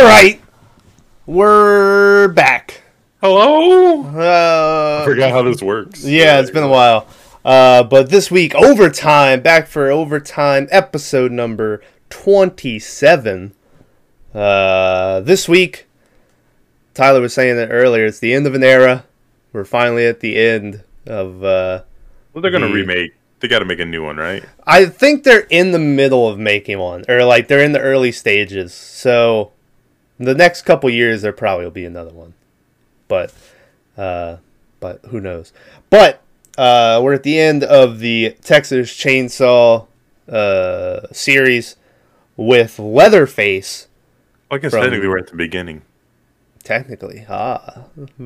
All right, we're back. Hello. Uh, I forgot how this works. yeah, it's been a while. Uh, but this week, overtime, back for overtime, episode number 27. Uh, this week, Tyler was saying that earlier, it's the end of an era. We're finally at the end of. Uh, Well, they're gonna the- remake. They got to make a new one, right? I think they're in the middle of making one, or like they're in the early stages. So, the next couple years, there probably will be another one. But, uh, but who knows? But uh, we're at the end of the Texas Chainsaw uh, series with Leatherface. Well, I guess From- technically we're at the beginning. Technically, ah,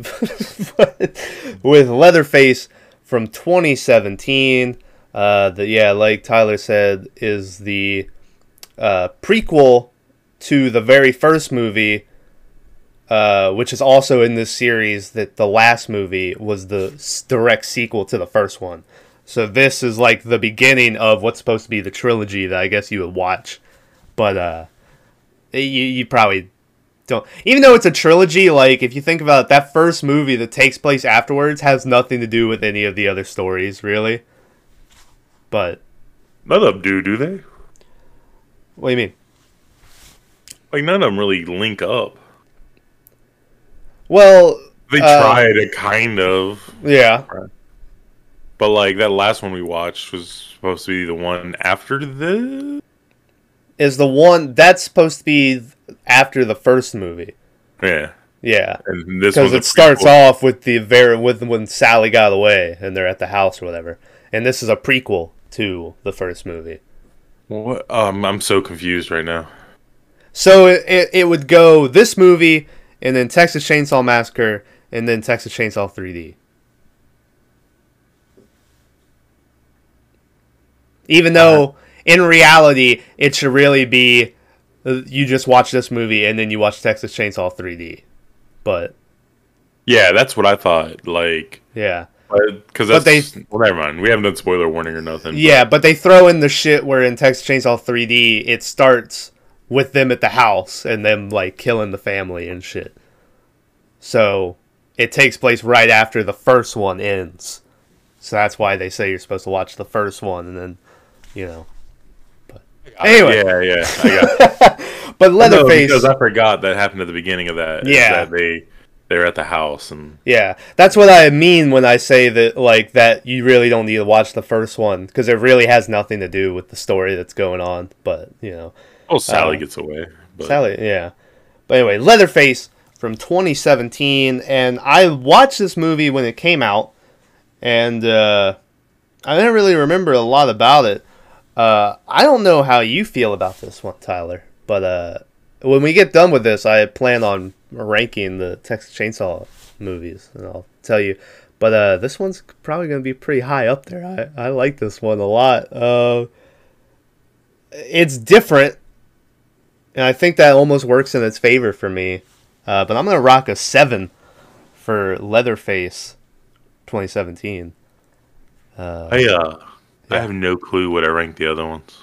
with Leatherface from 2017. Uh, the yeah, like Tyler said, is the uh, prequel to the very first movie, uh, which is also in this series. That the last movie was the direct sequel to the first one. So this is like the beginning of what's supposed to be the trilogy that I guess you would watch, but uh, you you probably don't even though it's a trilogy like if you think about it, that first movie that takes place afterwards has nothing to do with any of the other stories really but None of them do, do they? what do you mean Like none of them really link up. well They Uh, try to kind of, yeah but like that last one we watched was supposed to be the one after the. is the one that's supposed to be after the first movie Yeah, yeah and this because it starts prequel. off with the very with when Sally got away and they're at the house or whatever and this is a prequel to the first movie What? Um, I'm so confused right now. So it, it, it would go this movie, and then Texas Chainsaw Massacre, and then Texas Chainsaw 3D. Even though in reality it should really be uh, you just watch this movie and then you watch Texas Chainsaw 3D. But Yeah, that's what I thought. Like, yeah. because But they- well, never mind. We haven't done spoiler warning or nothing. but- Yeah, but they throw in the shit where in Texas Chainsaw 3D it starts with them at the house and them like killing the family and shit. So it takes place right after the first one ends. So that's why they say you're supposed to watch the first one and then, you know. But Anyway. Yeah, yeah. I got But No, Leatherface, because I forgot that happened at the beginning of that. Yeah. that they they're at the house and yeah, that's what I mean when I say that like that you really don't need to watch the first one because it really has nothing to do with the story that's going on. But you know, oh, Sally Uh, gets away. But Sally, yeah. But anyway, Leatherface from 2017, and I watched this movie when it came out, and uh, I didn't really remember a lot about it. Uh, I don't know how you feel about this one, Tyler, but uh, when we get done with this, I plan on ranking the Texas Chainsaw movies, and I'll tell you. But uh, this one's probably going to be pretty high up there. I, I like this one a lot. Uh, it's different and I think that almost works in its favor for me. Uh, but I'm gonna rock a seven for Leatherface, 2017. Uh, I uh, I have no clue what I ranked the other ones.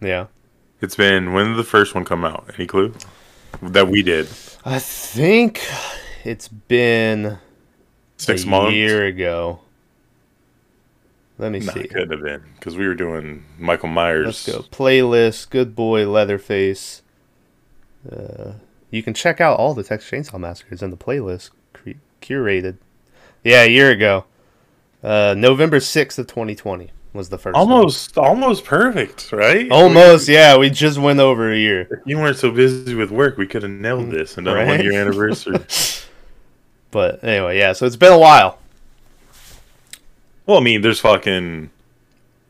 yeah, It's been when did the first one come out? Any clue? That we did I think it's been six a months. year ago. Let me Nah, see. it couldn't have been because we were doing Michael Myers. Let's go. Playlist. Good boy. Leatherface. Uh, you can check out all the Texas Chainsaw Massacres in the playlist cre- curated. Yeah, a year ago. Uh, November sixth of 2020 was the first. one. Almost, almost perfect, right? Almost, yeah. We just went over a year. If you weren't so busy with work, we could have nailed this and done a Right? one year anniversary. But anyway, yeah. So it's been a while. Well, I mean, there's fucking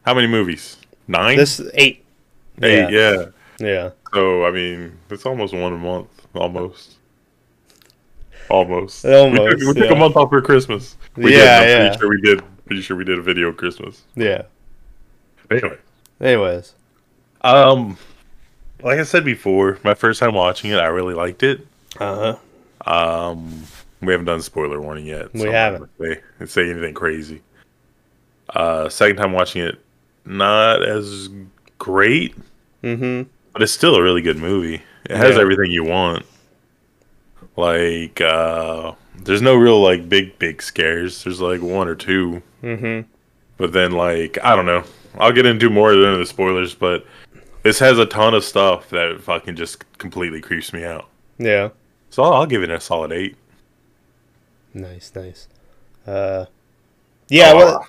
how many movies? Nine. This eight. Eight, yeah. Yeah. So I mean, it's almost one a month, almost. Almost. Almost, We took, we took yeah. a month off for Christmas. We Yeah, did. I'm yeah. Pretty sure we did. Pretty sure we did a video Christmas. Yeah. Anyway, Anyways. um, like I said before, my first time watching it, I really liked it. Uh huh. Um, we haven't done spoiler warning yet. We I'm haven't. Say, say anything crazy. Uh, second time watching it, not as great, Mm-hmm. but it's still a really good movie. It has Yeah. everything you want. Like, uh, there's no real like big big scares. There's like one or two, Mm-hmm. but then like I don't know. I'll get into more of the spoilers, but this has a ton of stuff that fucking just completely creeps me out. Yeah. So I'll, I'll give it a solid eight. Nice, nice. Uh, yeah, Oh, well,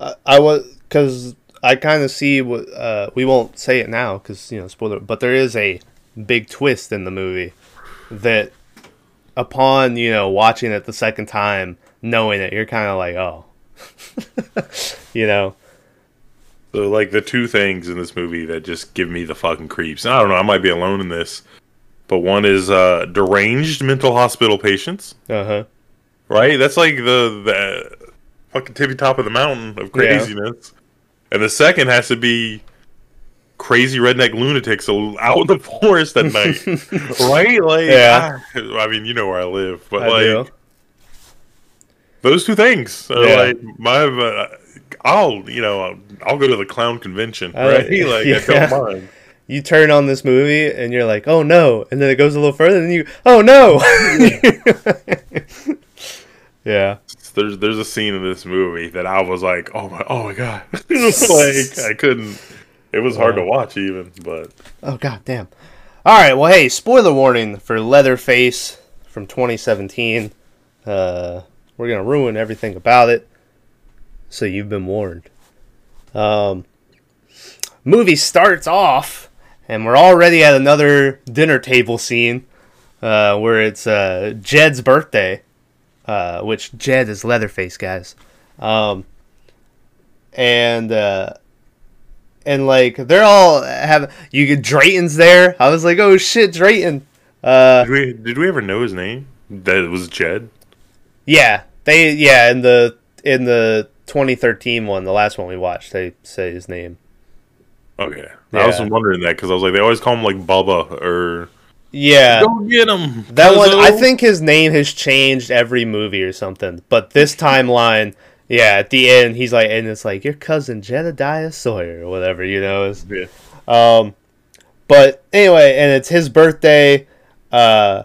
I, I was because I kind of see what uh, we won't say it now because you know spoiler, but there is a big twist in the movie that upon you know watching it the second time, knowing it, you're kind of like, oh, you know, So like the two things in this movie that just give me the fucking creeps. And I don't know, I might be alone in this. But one is uh deranged mental hospital patients, uh huh, right? That's like the the fucking tippy top of the mountain of Yeah. craziness. And the second has to be crazy redneck lunatics out in the forest at night. right? Like Yeah. ah, I mean, you know where I live, but I like do. those two things Yeah. like my uh, I'll, you know, I'll, I'll go to the clown convention, Uh, right? Like I don't mind. You turn on this movie and you're like, oh no, and then it goes a little further, and you, oh no, yeah. There's there's a scene in this movie that I was like, oh my, oh my god, like I couldn't. It was hard to watch even, but Oh god damn. Alright, well hey, spoiler warning for Leatherface from 2017. Uh we're gonna ruin everything about it. So you've been warned. Um movie starts off and we're already at another dinner table scene. Uh, where it's uh, Jed's birthday, uh, which Jed is Leatherface, guys. Um, and uh, and like they're all have you get Drayton's there. I was like, oh shit, Drayton. Uh, did we did we ever know his name? That it was Jed. yeah, they yeah in the in the 2013 one, the last one we watched, they say his name. Okay, I was wondering that because I was like, they always call him like Bubba or Yeah, go get him. that one. I think his name has changed every movie or something. But this timeline, yeah, at the end, he's like, and it's like your cousin Jedediah Sawyer or whatever, you know. Yeah. Um, but anyway, and it's his birthday. Uh,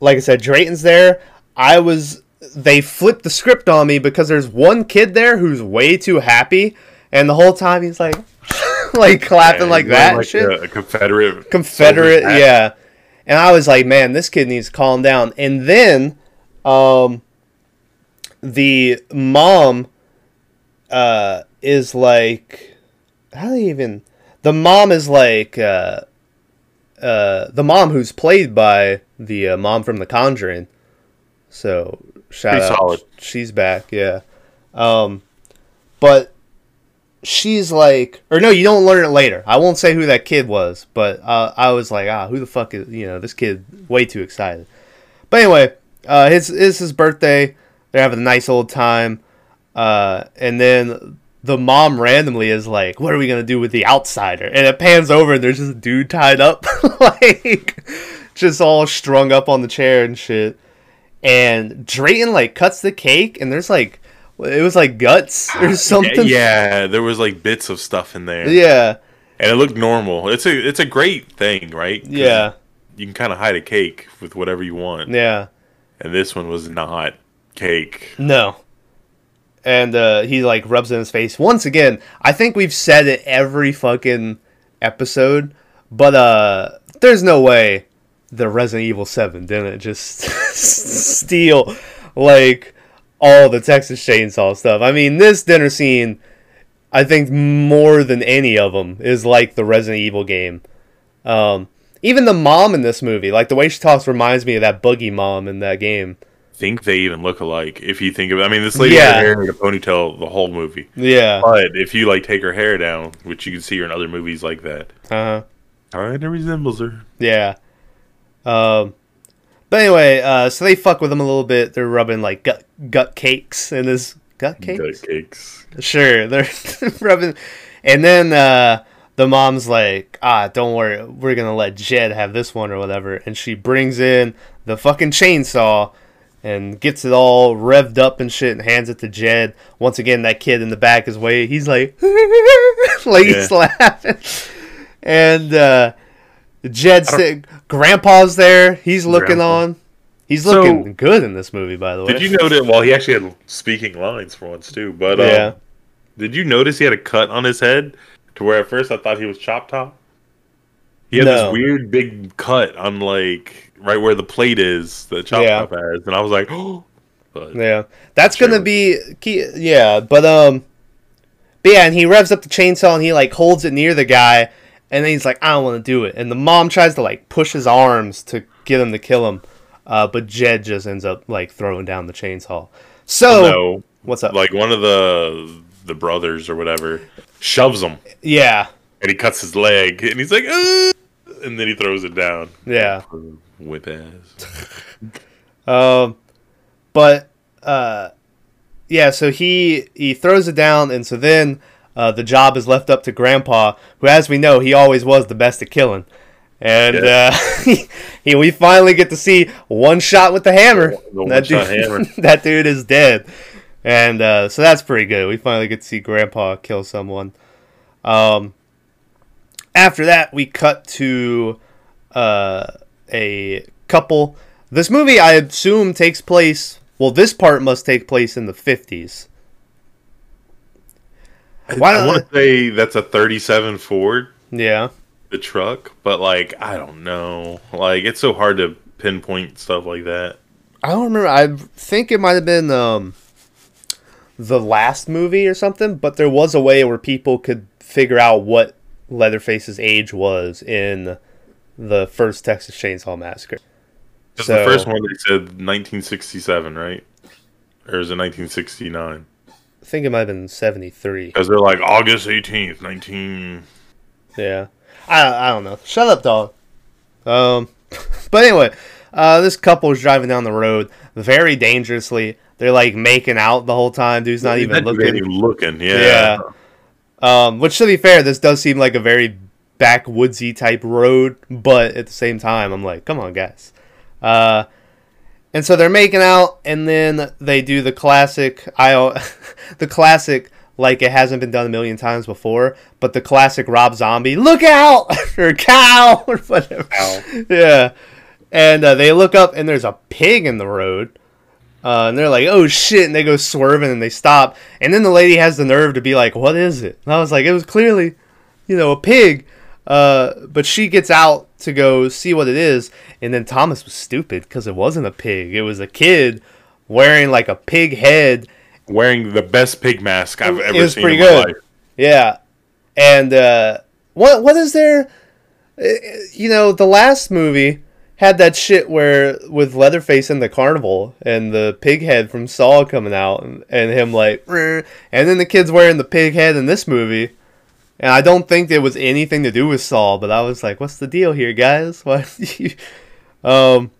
like I said, Drayton's there. I was. They flipped the script on me because there's one kid there who's way too happy, and the whole time he's like, like clapping Yeah, like that. and shit. A, a Confederate. Confederate, soldier hat. And I was like, man, this kid needs to calm down. And then, um, the mom, uh, is like, how do they even? The mom is like, uh, uh, the mom who's played by the uh, mom from The Conjuring. So shout Pretty out, solid. she's back, yeah. Um, but she's like, or no, you don't learn it later. I won't say who that kid was, but uh, I was like, ah, who the fuck is you know this kid? Way too excited. But anyway, uh, his it's his birthday. They're having a nice old time, uh, and then the mom randomly is like, "What are we gonna do with the outsider?" And it pans over, and there's just a dude tied up, like just all strung up on the chair and shit. And Drayton like cuts the cake, and there's like it was like guts or something. Yeah, there was like bits of stuff in there. Yeah, and it looked normal. It's a it's a great thing, right? yeah, you can kind of hide a cake with whatever you want, yeah. and this one was not cake. No. And uh, he like rubs it in his face. Once again, I think we've said it every fucking episode, but uh, there's no way the Resident Evil 7 didn't just steal like all the Texas Chainsaw stuff. I mean, this dinner scene, I think more than any of them is like the Resident Evil game. Um, even the mom in this movie, like the way she talks, reminds me of that boogie mom in that game. think they even look alike if you think of it. I mean, this lady Yeah. had hair in a ponytail the whole movie. Yeah. But if you like take her hair down, which you can see her in other movies like that, Uh huh. kind of resembles her. Yeah. Um, but anyway, uh, so they fuck with him a little bit. They're rubbing like gut gut cakes in his gut cakes. Gut cakes. Sure, they're rubbing, and then uh, the mom's like, "Ah, don't worry, we're gonna let Jed have this one or whatever." And she brings in the fucking chainsaw and gets it all revved up and shit and hands it to Jed. Once again, that kid in the back is way he's like, like he's laughing, and uh, Jed's there. Grandpa's there. He's looking Grandpa. on. He's So- looking good in this movie, by the way. Did you notice? Well, he actually had speaking lines for once too. But um, did you notice he had a cut on his head to where at first I thought he was Chop Top? He had No. this weird big cut on like right where the plate is that Chop Yeah. Top has, and I was like, oh. But Yeah, that's Sure. gonna be key. Yeah, but um, but yeah, and he revs up the chainsaw and he like holds it near the guy, and then he's like, I don't want to do it, and the mom tries to like push his arms to get him to kill him, uh, but Jed just ends up like throwing down the chainsaw. So no, what's up? like one of the the brothers or whatever shoves him, yeah, and he cuts his leg, and he's like, "Ah!" and then he throws it down. yeah. Whip ass. Um, but uh, yeah. So he he throws it down, and so then uh, the job is left up to Grandpa, who, as we know, he always was the best at killing. And Yeah. uh, he, we finally get to see one shot with the hammer. The that dude, hammer. that dude is dead. And uh, so that's pretty good. We finally get to see Grandpa kill someone. Um, after that, we cut to uh, a couple. This movie, I assume, takes place. Well, this part must take place in the fifties. Why I want to say that's a 37 Ford, Yeah, the truck, but like I don't know. Like it's so hard to pinpoint stuff like that. I don't remember. I think it might have been um, the last movie or something. But there was a way where people could figure out what Leatherface's age was in the first Texas Chainsaw Massacre. Because So- the first one they said 1967, right? Or is it 1969? I think it might have been seventy three. Because they're like August 18th, 19. Yeah. I, I don't know. Shut up, dog. Um, but anyway, uh, this couple is driving down the road very dangerously. They're like making out the whole time. Dude's not even looking. even looking. Yeah. Yeah. Um, which to be fair, this does seem like a very backwoodsy type road, but at the same time, I'm like, come on, guys. Uh, and so they're making out, and then they do the classic. I, the classic like it hasn't been done a million times before, but the classic Rob Zombie, look out or cow or whatever. Ow. Yeah, and uh, they look up, and there's a pig in the road. Uh, and they're like, "Oh shit!" And they go swerving, and they stop. And then the lady has the nerve to be like, "What is it?" And I was like, "It was clearly, you know, a pig." Uh, but she gets out to go see what it is, and then Thomas was stupid because it wasn't a pig; it was a kid wearing like a pig head. Wearing the best pig mask I've It ever was seen pretty in my good. life. Yeah, and uh, what what is there? uh, You know, the last movie had that shit where with Leatherface in the carnival and the pig head from Saw coming out and, and him like, "Rrr," and then the kids wearing the pig head in this movie. And I don't think there was anything to do with Saw, but I was like, "What's the deal here, guys?" What? um,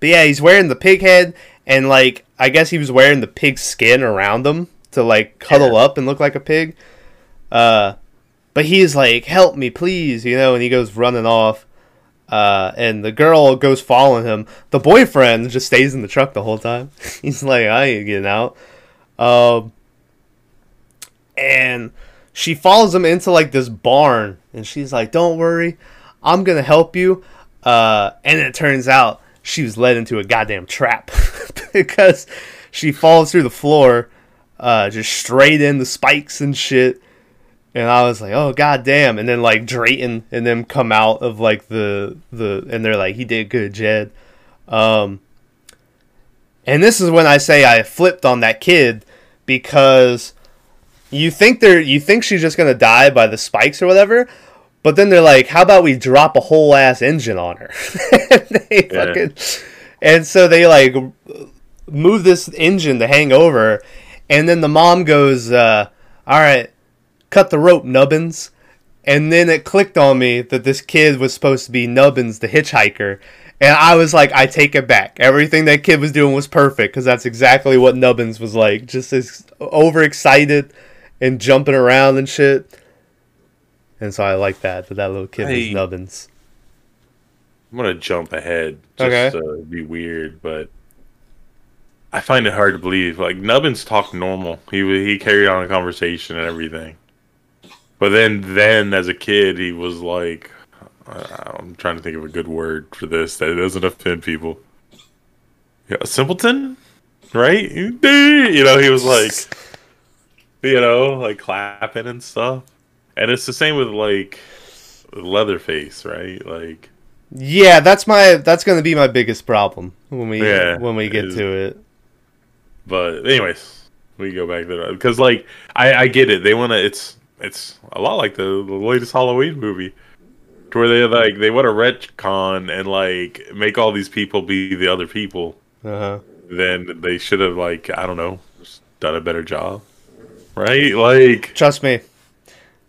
but yeah, he's wearing the pig head, and like I guess he was wearing the pig skin around him to like cuddle up and look like a pig. Uh, but he's like, "Help me, please," you know, and he goes running off. Uh, and the girl goes following him. The boyfriend just stays in the truck the whole time. he's like, "I ain't getting out." Um, and she follows him into like this barn, and she's like, "Don't worry, I'm gonna help you." Uh, and it turns out she was led into a goddamn trap because she falls through the floor, uh, just straight in the spikes and shit. And I was like, "Oh goddamn!" And then like Drayton and them come out of like the the, and they're like, "He did good, Jed." Um, and this is when I say I flipped on that kid because you think they're you think she's just gonna die by the spikes or whatever, but then they're like, "How about we drop a whole ass engine on her?" and, they Yeah. fucking, and so they like move this engine to hang over, and then the mom goes, uh, "All right, cut the rope, Nubbins." And then it clicked on me that this kid was supposed to be Nubbins, the hitchhiker. And I was like, I take it back. Everything that kid was doing was perfect because that's exactly what Nubbins was like. Just as overexcited and jumping around and shit. And so I like that, that that little kid was Hey. Nubbins. I'm gonna jump ahead just Okay. to be weird, but I find it hard to believe. Like Nubbins talked normal. He he carried on a conversation and everything, but then then as a kid he was like uh, I'm trying to think of a good word for this that doesn't offend people. Yeah, simpleton, right? You know, he was like, you know, like clapping and stuff. And it's the same with like Leatherface, right? Like, Yeah, that's my that's gonna be my biggest problem when we Yeah, when we get to it. but anyways, we go back there because like I, I get it. They want to. It's it's a lot like the, the latest Halloween movie, to where they like they want to retcon and like make all these people be the other people. Uh-huh. Then they should have like I don't know, done a better job, right? Like Trust me,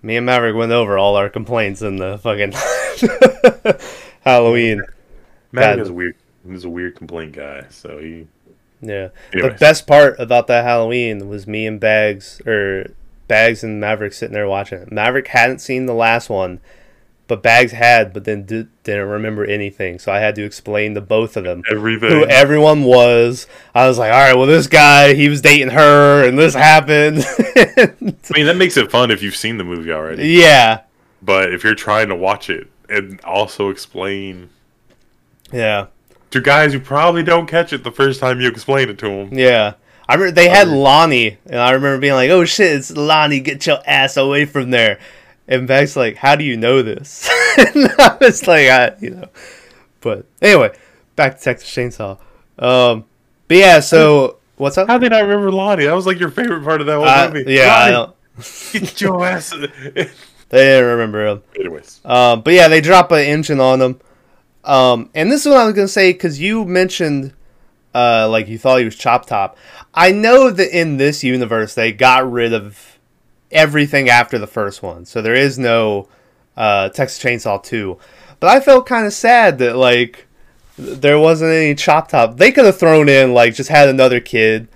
me and Maverick went over all our complaints in the fucking Halloween. Matt God. is a weird. He's a weird complaint guy, so he. Yeah. Anyways. The best part about that Halloween was me and Bags or Bags and Maverick sitting there watching it. Maverick hadn't seen the last one, but Bags had, but then di- didn't remember anything. So I had to explain to both of them Everything. who everyone was. I was like, all right, well, this guy, he was dating her, and this happened. I mean, that makes it fun if you've seen the movie already. yeah. But if you're trying to watch it and also explain Yeah. to guys who probably don't catch it the first time you explain it to them. Yeah. I remember they had Lonnie, and I remember being like, "Oh shit, it's Lonnie! Get your ass away from there!" And Bag's like, "How do you know this?" and I was like, "I, you know." But anyway, back to Texas Chainsaw. Um, but yeah, so what's up? How did I remember Lonnie? That was like your favorite part of that whole movie. yeah, I don't, get your ass. they didn't remember him. Anyways, Um, but yeah, they drop an engine on them. Um, and this is what I was gonna say because you mentioned, uh, like you thought he was Chop Top. I know that in this universe they got rid of everything after the first one, so there is no uh, Texas Chainsaw Two. But I felt kind of sad that like there wasn't any Chop Top. They could have thrown in like just had another kid.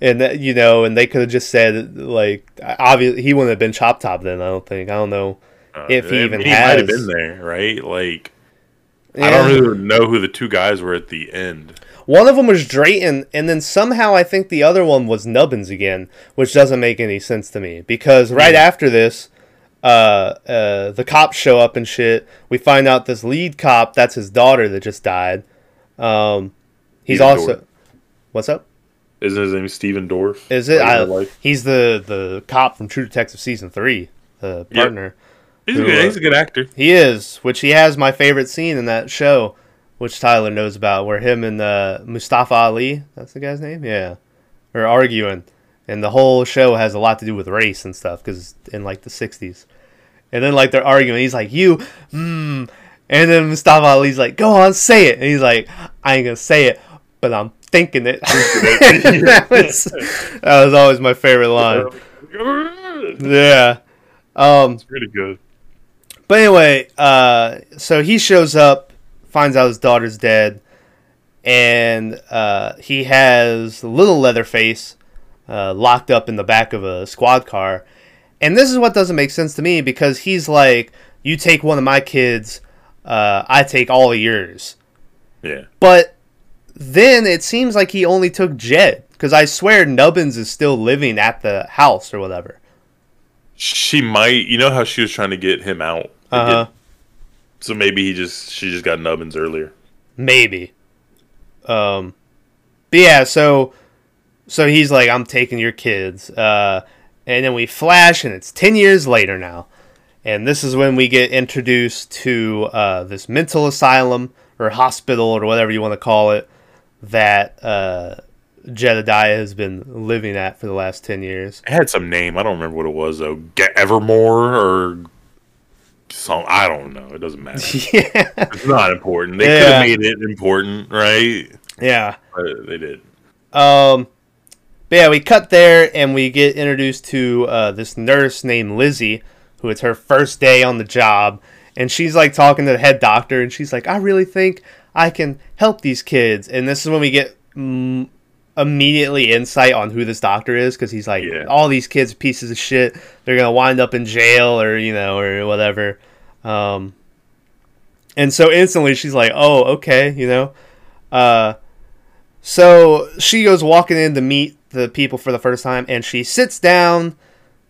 And that, you know, and they could have just said like, obviously he wouldn't have been Chop Top then. I don't think. I don't know. uh, If he even mean, might have been there, right? Like, I don't really know who the two guys were at the end. One of them was Drayton, and then somehow I think the other one was Nubbins again, which doesn't make any sense to me because right after this, uh, uh, the cops show up and shit. We find out this lead cop that's his daughter that just died. Um, he's Stephen also Dorff. what's up? Isn't his name Stephen Dorff? Is it? I, life? he's the the cop from True Detective season three, the Yep. partner. He's, who, a good, uh, he's a good actor. He is, which he has my favorite scene in that show, which Tyler knows about, where him and uh, Mustafa Ali, that's the guy's name, yeah, are arguing, and the whole show has a lot to do with race and stuff, because in like the '60s, and then like they're arguing, he's like, "You, hmm," and then Mustafa Ali's like, "Go on, say it," and he's like, "I ain't gonna say it, but I'm thinking it." that, was, that was always my favorite line. Yeah. Um, it's pretty good. But anyway, uh, so he shows up, finds out his daughter's dead, and uh, he has little Leatherface uh, locked up in the back of a squad car. And this is what doesn't make sense to me because he's like, "You take one of my kids, uh, I take all of yours." Yeah. But then it seems like he only took Jed because I swear Nubbins is still living at the house or whatever. She might. You know how she was trying to get him out. Uh huh. get- so maybe he just she just got nubbins earlier. Maybe. Um, but yeah, so so he's like, I'm taking your kids. Uh, and then we flash, and it's ten years later now, and this is when we get introduced to uh, this mental asylum or hospital or whatever you want to call it that uh, Jedediah has been living at for the last ten years. It had some name. I don't remember what it was though. Evermore or some. I don't know. It doesn't matter. yeah, It's not important. They could have made it important, right? yeah. But they did. Um, but yeah, we cut there and we get introduced to uh, this nurse named Lizzie, who it's her first day on the job, and she's like talking to the head doctor, and she's like, "I really think I can help these kids." And this is when we get mm, immediately insight on who this doctor is, because he's like, Yeah. "All these kids pieces of shit. They're gonna wind up in jail or you know or whatever." Um, and so instantly she's like, "Oh, okay," you know. Uh, so she goes walking in to meet the people for the first time, and she sits down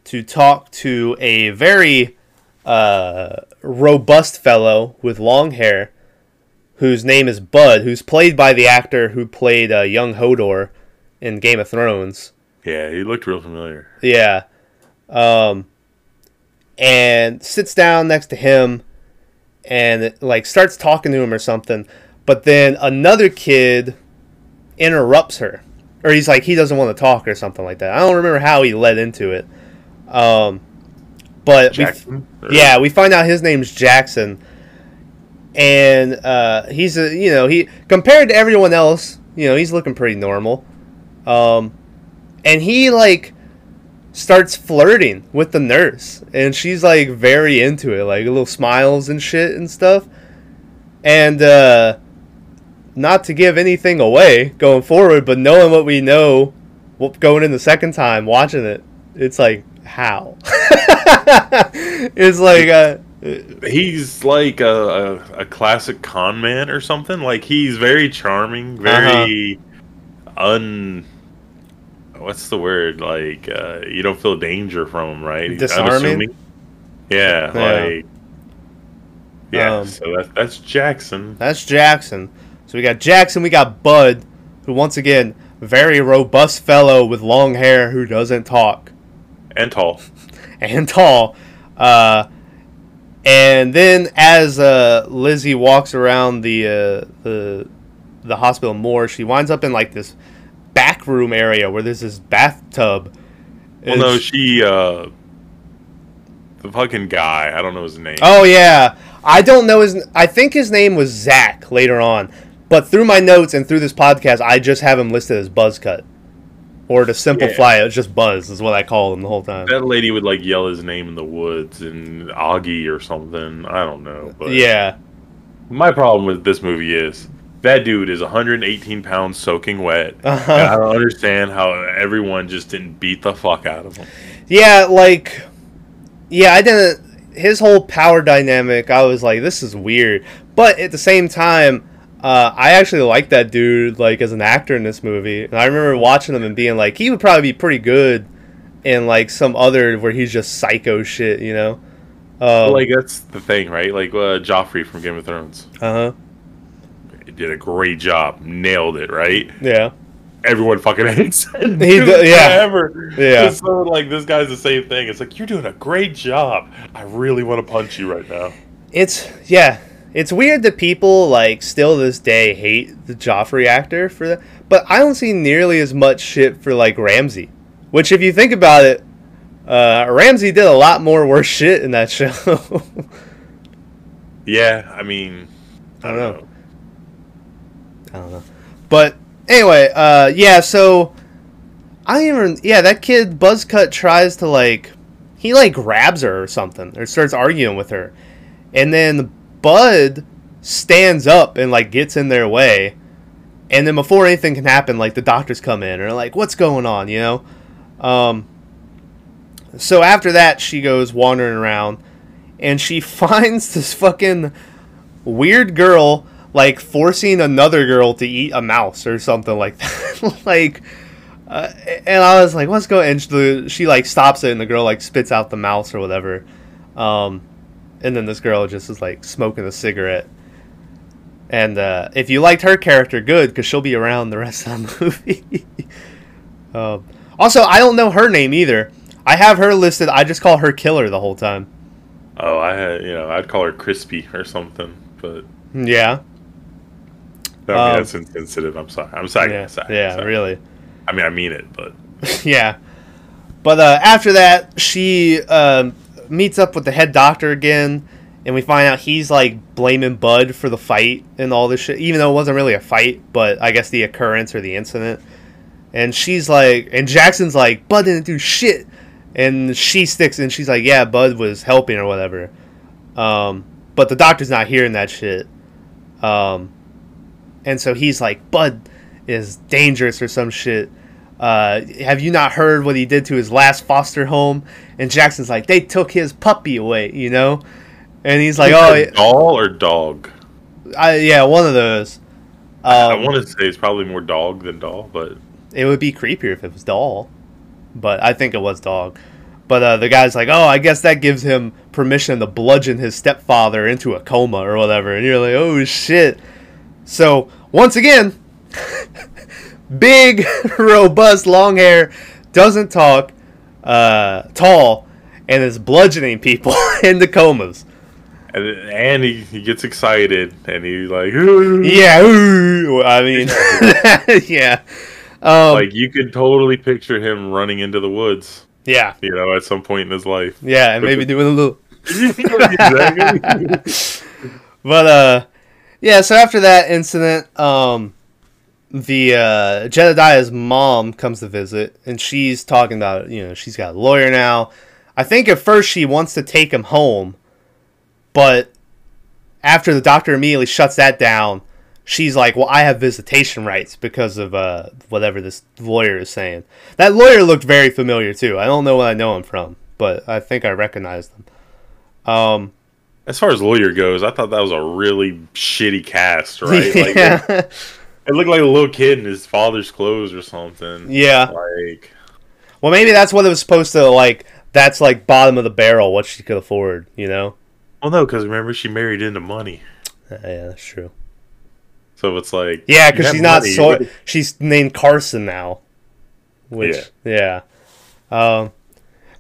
to talk to a very uh, robust fellow with long hair, whose name is Bud, who's played by the actor who played uh, young Hodor in Game of Thrones. Yeah, he looked real familiar. Yeah. Um, and sits down next to him and like starts talking to him or something. But then another kid interrupts her. Or he's like he doesn't want to talk or something like that. I don't remember how he led into it. Um, but we, Jackson? Or- yeah, we find out his name's Jackson, and uh, he's a you know he compared to everyone else, you know he's looking pretty normal, um, and he like starts flirting with the nurse, and she's like very into it, like little smiles and shit and stuff, and uh, not to give anything away going forward, but knowing what we know, going in the second time watching it, it's like how it's like uh, he's like a, a, a classic con man or something. Like he's very charming, very un. What's the word? Like uh, you don't feel danger from him, right? Disarming? Yeah, Yeah. like yeah. Um, so that's that's Jackson. That's Jackson. So we got Jackson, we got Bud, who once again, very robust fellow with long hair who doesn't talk and tall. and tall. Uh, and then as uh, Lizzie walks around the uh, the the hospital more, she winds up in like this back room area where there's this bathtub. Well, And no, she uh, the fucking guy. I don't know his name. Oh yeah, I don't know his. I think his name was Zach later on, but through my notes and through this podcast, I just have him listed as Buzzcut, or to simplify it, it's just Buzz is what I call him the whole time. That lady would like yell his name in the woods and Augie or something. I don't know. But Yeah, My problem with this movie is that dude is 118 pounds soaking wet. Uh-huh. I don't understand how everyone just didn't beat the fuck out of him. yeah, like, yeah, I didn't. His whole power dynamic, I was like, this is weird, but at the same time. Uh, I actually like that dude, like as an actor in this movie, and I remember watching him and being like, he would probably be pretty good in like some other where he's just psycho shit, you know. Um, like that's the thing, right? Like uh, Joffrey from Game of Thrones, uh huh, did a great job, nailed it, right? yeah. Everyone fucking hates it. He do- yeah. Ever. Yeah. It's so like this guy's the same thing. It's like you're doing a great job. I really want to punch you right now. It's yeah, it's weird that people like still this day hate the Joffrey actor for that, but I don't see nearly as much shit for like Ramsay. Which, if you think about it, uh, Ramsay did a lot more worse shit in that show. Yeah, I mean, I don't know. I don't know, but anyway, uh, yeah. So I even yeah, that kid Buzzcut tries to like he like grabs her or something or starts arguing with her, and then Bud stands up and like gets in their way, and then before anything can happen, like the doctors come in and are like, "What's going on?" You know. Um. So after that, she goes wandering around, and she finds this fucking weird girl like forcing another girl to eat a mouse or something like that. like, uh, and I was like, "What's going?" And she, she like stops it, and the girl like spits out the mouse or whatever. Um, and then this girl just is like smoking a cigarette. And uh, if you liked her character, good, because she'll be around the rest of the movie. um, also, I don't know her name either. I have her listed. I just call her Killer the whole time. oh, I had you know, I'd call her crispy or something, but Yeah, I mean, Um, that's insensitive. I'm sorry. I'm sorry. yeah, sorry, yeah, sorry. really. I mean, I mean it, but yeah. But uh, after that, she um, meets up with the head doctor again, and we find out he's like blaming Bud for the fight and all this shit, even though it wasn't really a fight, but I guess the occurrence or the incident. And she's like, and Jackson's like, Bud didn't do shit. And she sticks and she's like, yeah, Bud was helping or whatever. Um, but the doctor's not hearing that shit. Um, and so he's like, Bud is dangerous or some shit. Uh, have you not heard what he did to his last foster home? And Jackson's like, they took his puppy away, you know? And he's like, oh, doll or dog? I, yeah, one of those. I Um, want to say it's probably more dog than doll, but it would be creepier if it was doll, but I think it was dog. But uh, the guy's like, oh, I guess that gives him permission to bludgeon his stepfather into a coma or whatever. And you're like, oh shit. So, once again, big, robust, long hair, doesn't talk, uh, tall, and is bludgeoning people into comas. And, and he, he gets excited and he's like, Yeah, ooh, I mean, yeah. Um, like you could totally picture him running into the woods, yeah, you know, at some point in his life. yeah, and maybe doing a little. But uh, yeah. So after that incident, um, the uh, Jedediah's mom comes to visit, and she's talking about you know she's got a lawyer now. I think at first she wants to take him home, but after the doctor immediately shuts that down, she's like, "Well, I have visitation rights because of uh, whatever this lawyer is saying." That lawyer looked very familiar too. I don't know what I know him from, but I think I recognized him. Um, As far as lawyer goes, I thought that was a really shitty cast, right? Like, yeah, it looked like a little kid in his father's clothes or something. yeah. Like, Well, maybe that's what it was supposed to like. That's like bottom of the barrel, what she could afford, you know? well, no, because remember she married into money, Uh, yeah, that's true. so it's like Yeah, because she's not money, so. what- She's named Carson now. Which Yeah. yeah. Um.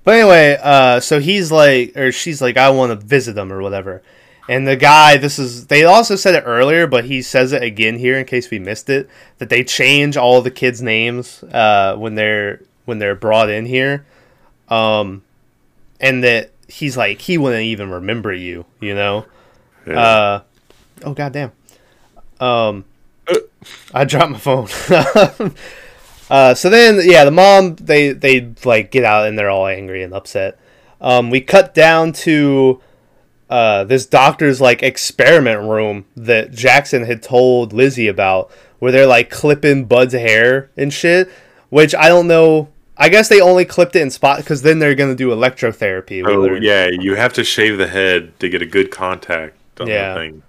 But anyway, uh, so he's like, or she's like, I want to visit them or whatever. And the guy, this is, they also said it earlier, but he says it again here in case we missed it, that they change all the kids' names uh, when they're when they're brought in here, um, and that he's like he wouldn't even remember you, you know. Yeah. Uh, oh goddamn. Um, I dropped my phone. uh, so then, yeah, the mom they they like get out and they're all angry and upset. Um, we cut down to uh, this doctor's like experiment room that Jackson had told Lizzie about, where they're like clipping Bud's hair and shit. Which I don't know. I guess they only clipped it in spot because then they're gonna do electrotherapy. oh yeah, you have to shave the head to get a good contact on Yeah. the thing.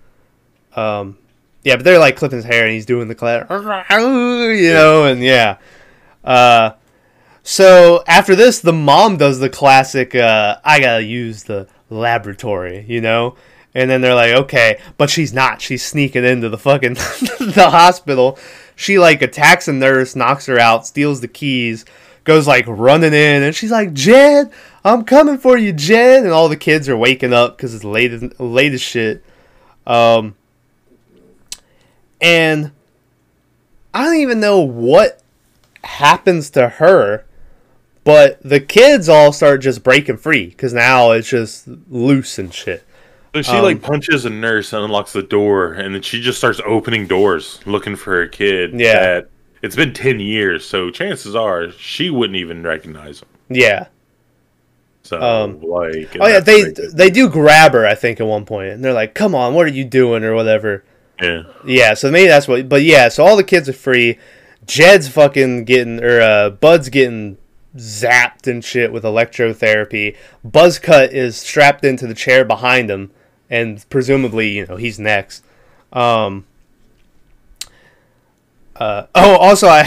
Um, yeah, but they're like clipping his hair and he's doing the clap, you know, and yeah. Uh, so after this, the mom does the classic. Uh, I gotta use the laboratory, you know, and then they're like, okay, but she's not. She's sneaking into the fucking the hospital. She like attacks a nurse, knocks her out, steals the keys, goes like running in, and she's like, Jed, I'm coming for you, Jed, and all the kids are waking up because it's late late as shit. Um, and I don't even know what happens to her, but the kids all start just breaking free because now it's just loose and shit. So she Um, like punches a nurse and unlocks the door, and then she just starts opening doors looking for her kid. Yeah. that- it's been ten years, so chances are she wouldn't even recognize him. Yeah. So Um, like, Oh yeah, they they do grab her, I think, at one point, and they're like, "Come on, what are you doing?" or whatever. Yeah. Yeah, so maybe that's what. But yeah, so all the kids are free. Jed's fucking getting, or uh, Bud's getting zapped and shit with electrotherapy. Buzzcut is strapped into the chair behind him, and presumably, you know, he's next. Um. Uh, oh, also, I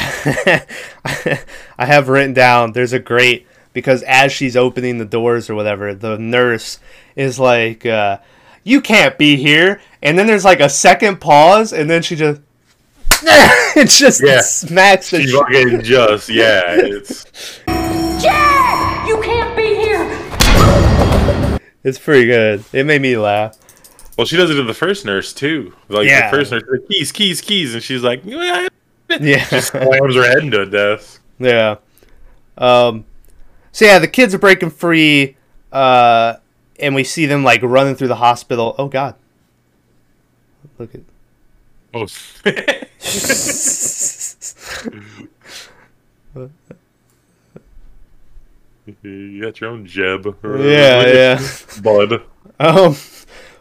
I have written down. There's a great because as she's opening the doors or whatever, the nurse is like, uh, "You can't be here," and then there's like a second pause, and then she just it just Yeah. smacks the She fucking just yeah. It's Jed! You can't be here! It's pretty good. It made me laugh. well, she does it to the first nurse too. Like Yeah. the first nurse, like, keys, keys, keys, and she's like, Yeah, she slams her head into a desk. yeah. Um, so yeah, the kids are breaking free, uh, and we see them like running through the hospital. Oh God! Look at Oh, you got your own Jeb. yeah, yeah. Bud. Um,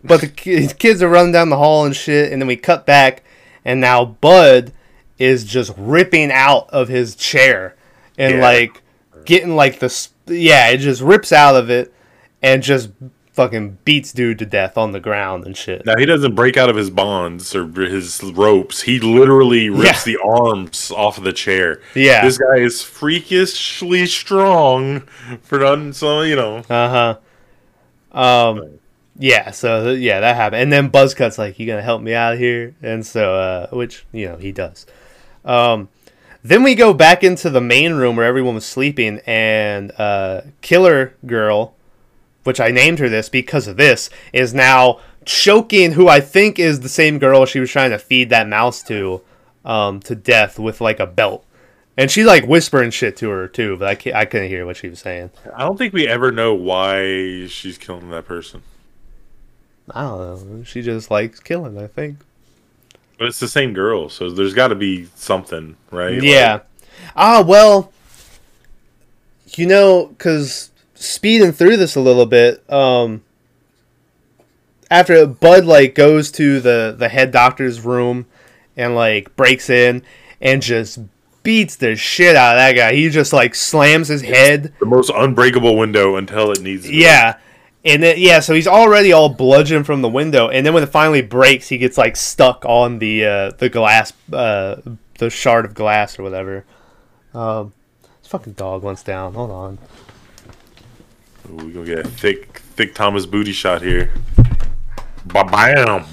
but the kids are running down the hall and shit, and then we cut back, and now Bud is just ripping out of his chair and Yeah. like getting like the sp- yeah, it just rips out of it and just fucking beats dude to death on the ground and shit. Now he doesn't break out of his bonds or his ropes. He literally rips Yeah. the arms off of the chair. Yeah. This guy is freakishly strong for none. So you know. Uh huh. Um, yeah, so yeah, that happened, and then Buzzcut's like, "You gonna help me out here?" And so, uh, which you know he does. Um, then we go back into the main room where everyone was sleeping, and uh, Killer Girl, which I named her this because of this, is now choking who I think is the same girl she was trying to feed that mouse to, um, to death with like a belt. And she like whispering shit to her too, but I can't, I couldn't hear what she was saying. I don't think we ever know why she's killing that person. I don't know. She just likes killing. I think. But it's the same girl, so there's got to be something, right? Yeah. Ah, well, you know, because speeding through this a little bit, um, after Bud like goes to the the head doctor's room and like breaks in and just beats the shit out of that guy. He just like slams his head. the most unbreakable window until it needs. Yeah. And then yeah, so he's already all bludgeoned from the window, and then when it finally breaks, he gets like stuck on the uh, the glass, uh, the shard of glass or whatever. Um, this fucking dog wants down. Hold on. Ooh, we gonna get a thick, thick Thomas booty shot here. Ba bam.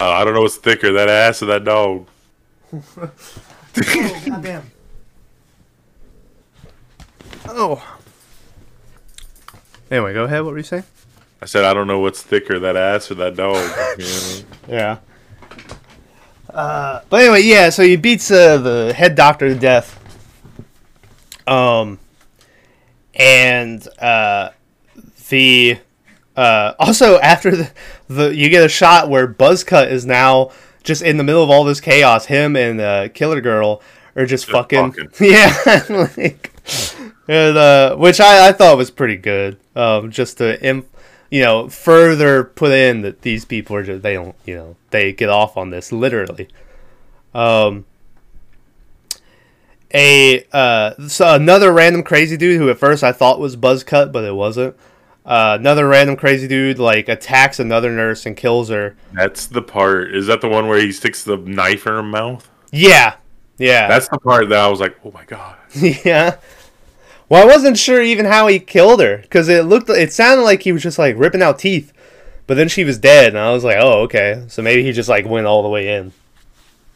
Uh, I don't know what's thicker, that ass or that dog. Goddamn. Oh. Anyway, go ahead. What were you saying? I said I don't know what's thicker, that ass or that dog. Yeah. Yeah. Uh, but anyway, yeah. So he beats uh, the head doctor to death. Um, and uh, the uh, also after the, the you get a shot where Buzzcut is now just in the middle of all this chaos. Him and uh, Killer Girl are just, fucking, fucking. yeah, like, and uh, which I, I thought was pretty good. Um, just to im- you know further put in that these people are just they don't you know they get off on this literally. Um, a uh, so another random crazy dude who at first I thought was Buzzcut, but it wasn't. Uh, another random crazy dude like attacks another nurse and kills her. That's the part. Is that the one where he sticks the knife in her mouth? Yeah, yeah, That's the part that I was like, oh my god. yeah. Well, I wasn't sure even how he killed her because it looked, it sounded like he was just like ripping out teeth, but then she was dead, and I was like, oh, okay, so maybe he just like went all the way in.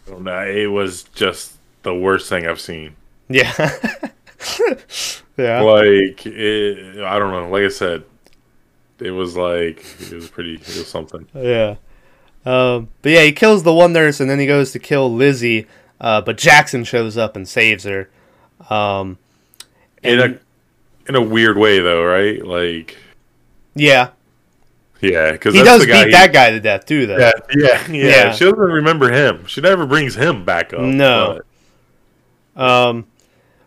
No, it was just the worst thing I've seen. Yeah, yeah, Like, it, I don't know. Like I said, it was like it was pretty. It was something. yeah. Um, but yeah, he kills the one nurse, and then he goes to kill Lizzie, uh, but Jackson shows up and saves her. Um, In a in a weird way, though, right? Like, yeah, yeah, because he does beat that guy to death too, though. Yeah, yeah, yeah, Yeah. She doesn't remember him. She never brings him back up. No. but- Um,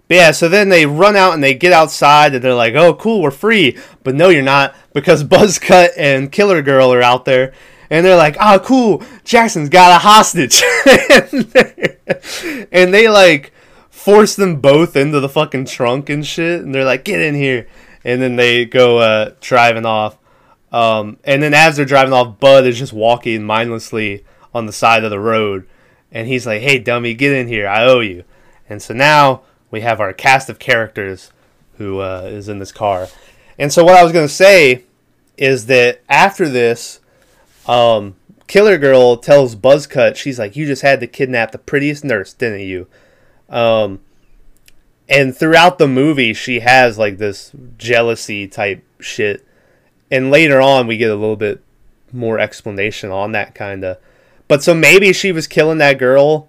but yeah, so then they run out and they get outside and they're like, "Oh, cool, we're free." But no, you're not because Buzzcut and Killer Girl are out there, and they're like, "Ah, cool, Jackson's got a hostage," and, and they like force them both into the fucking trunk and shit, and they're like, "Get in here," and then they go uh, driving off. Um, and then as they're driving off, Bud is just walking mindlessly on the side of the road, and he's like, "Hey, dummy, get in here! I owe you." And so now we have our cast of characters who uh, is in this car. And so what I was going to say is that after this, um, Killer Girl tells Buzzcut, she's like, "You just had to kidnap the prettiest nurse, didn't you?" Um, and throughout the movie, she has like this jealousy type shit. And later on, we get a little bit more explanation on that kind of. But so maybe she was killing that girl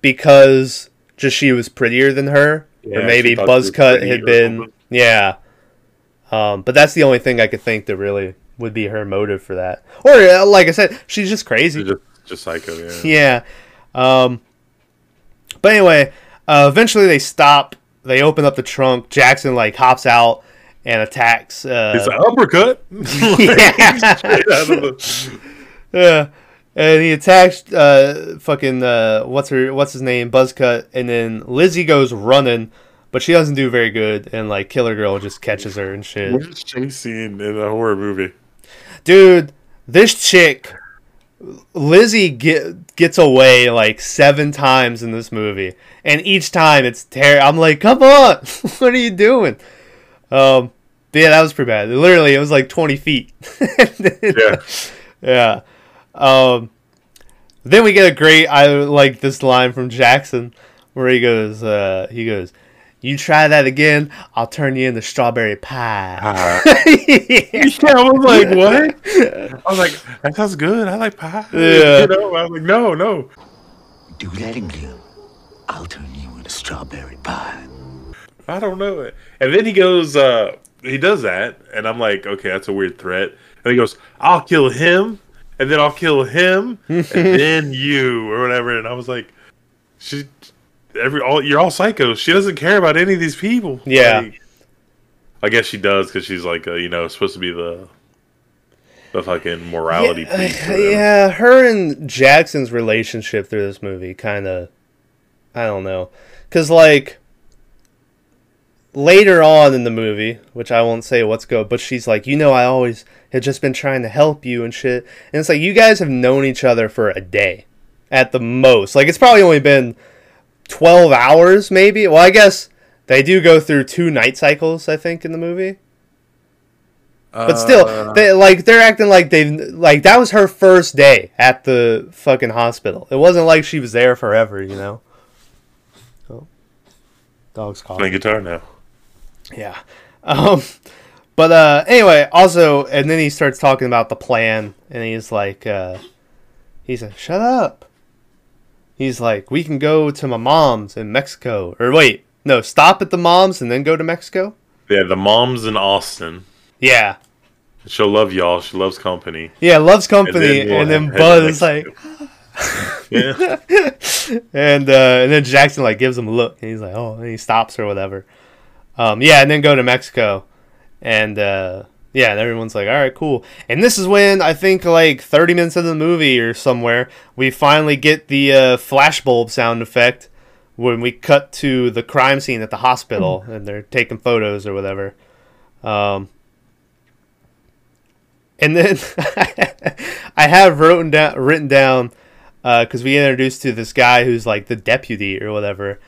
because just she was prettier than her, Yeah, or maybe she thought she was Buzzcut had been yeah. Um, but that's the only thing I could think that really would be her motive for that. Or uh, like I said, she's just crazy. Just just psycho. Yeah. Yeah. Um, but anyway, uh, eventually they stop. They open up the trunk. Jackson like hops out and attacks. Uh, It's an uppercut. yeah. Straight out of the- yeah. And he attacks uh, fucking uh, what's her what's his name Buzzcut, and then Lizzie goes running, but she doesn't do very good, and like Killer Girl just catches her and shit. Worst chase scene in a horror movie. Dude, this chick Lizzie get, gets away like seven times in this movie, and each time it's ter- I'm like, come on, what are you doing? Um, yeah, that was pretty bad. Literally, it was like 20 feet. Yeah. yeah. Um, then we get a great. I like this line from Jackson where he goes. Uh, he goes. You try that again, I'll turn you into strawberry pie. Uh, yeah, I was like, what? I was like, that sounds good. I like pie. Yeah. You know, I was like, no, no. Do that again. I'll turn you into strawberry pie. I don't know it. And then he goes, uh, he does that, and I'm like, okay, that's a weird threat. And he goes, I'll kill him, and then I'll kill him, and then you, or whatever. And I was like, she, every, all, you're all psychos. She doesn't care about any of these people. Yeah. Like, I guess she does because she's like, uh, you know, supposed to be the, the fucking morality yeah, piece. yeah, her and Jackson's relationship through this movie kind of, I don't know, because like later on in the movie, which I won't say what's go, but she's like, you know, I always had just been trying to help you and shit, and it's like you guys have known each other for a day, at the most. Like it's probably only been twelve hours, maybe. Well, I guess they do go through two night cycles, I think, in the movie. But still, Uh, they like they're acting like they like that was her first day at the fucking hospital. It wasn't like she was there forever, you know. Oh, dog's calling. playing guitar now. Yeah. Um, but uh, anyway, also, and then he starts talking about the plan, and he's like, uh, he's like, shut up. He's like, we can go to my mom's in Mexico, or wait, no, stop at the mom's and then go to Mexico. Yeah, the mom's in Austin. Yeah. She'll love y'all. She loves company. Yeah, loves company, and then, head Buzz is like, Yeah. and uh, and then Jackson like gives him a look, and he's like, oh, and he stops or whatever. Um, yeah, and then go to Mexico, and uh, yeah, and everyone's like, all right, cool. And this is when I think like 30 minutes into the movie or somewhere, we finally get the uh, flashbulb sound effect when we cut to the crime scene at the hospital, and they're taking photos or whatever. Um, and then I have written down written down because we introduced to this guy who's like the deputy or whatever.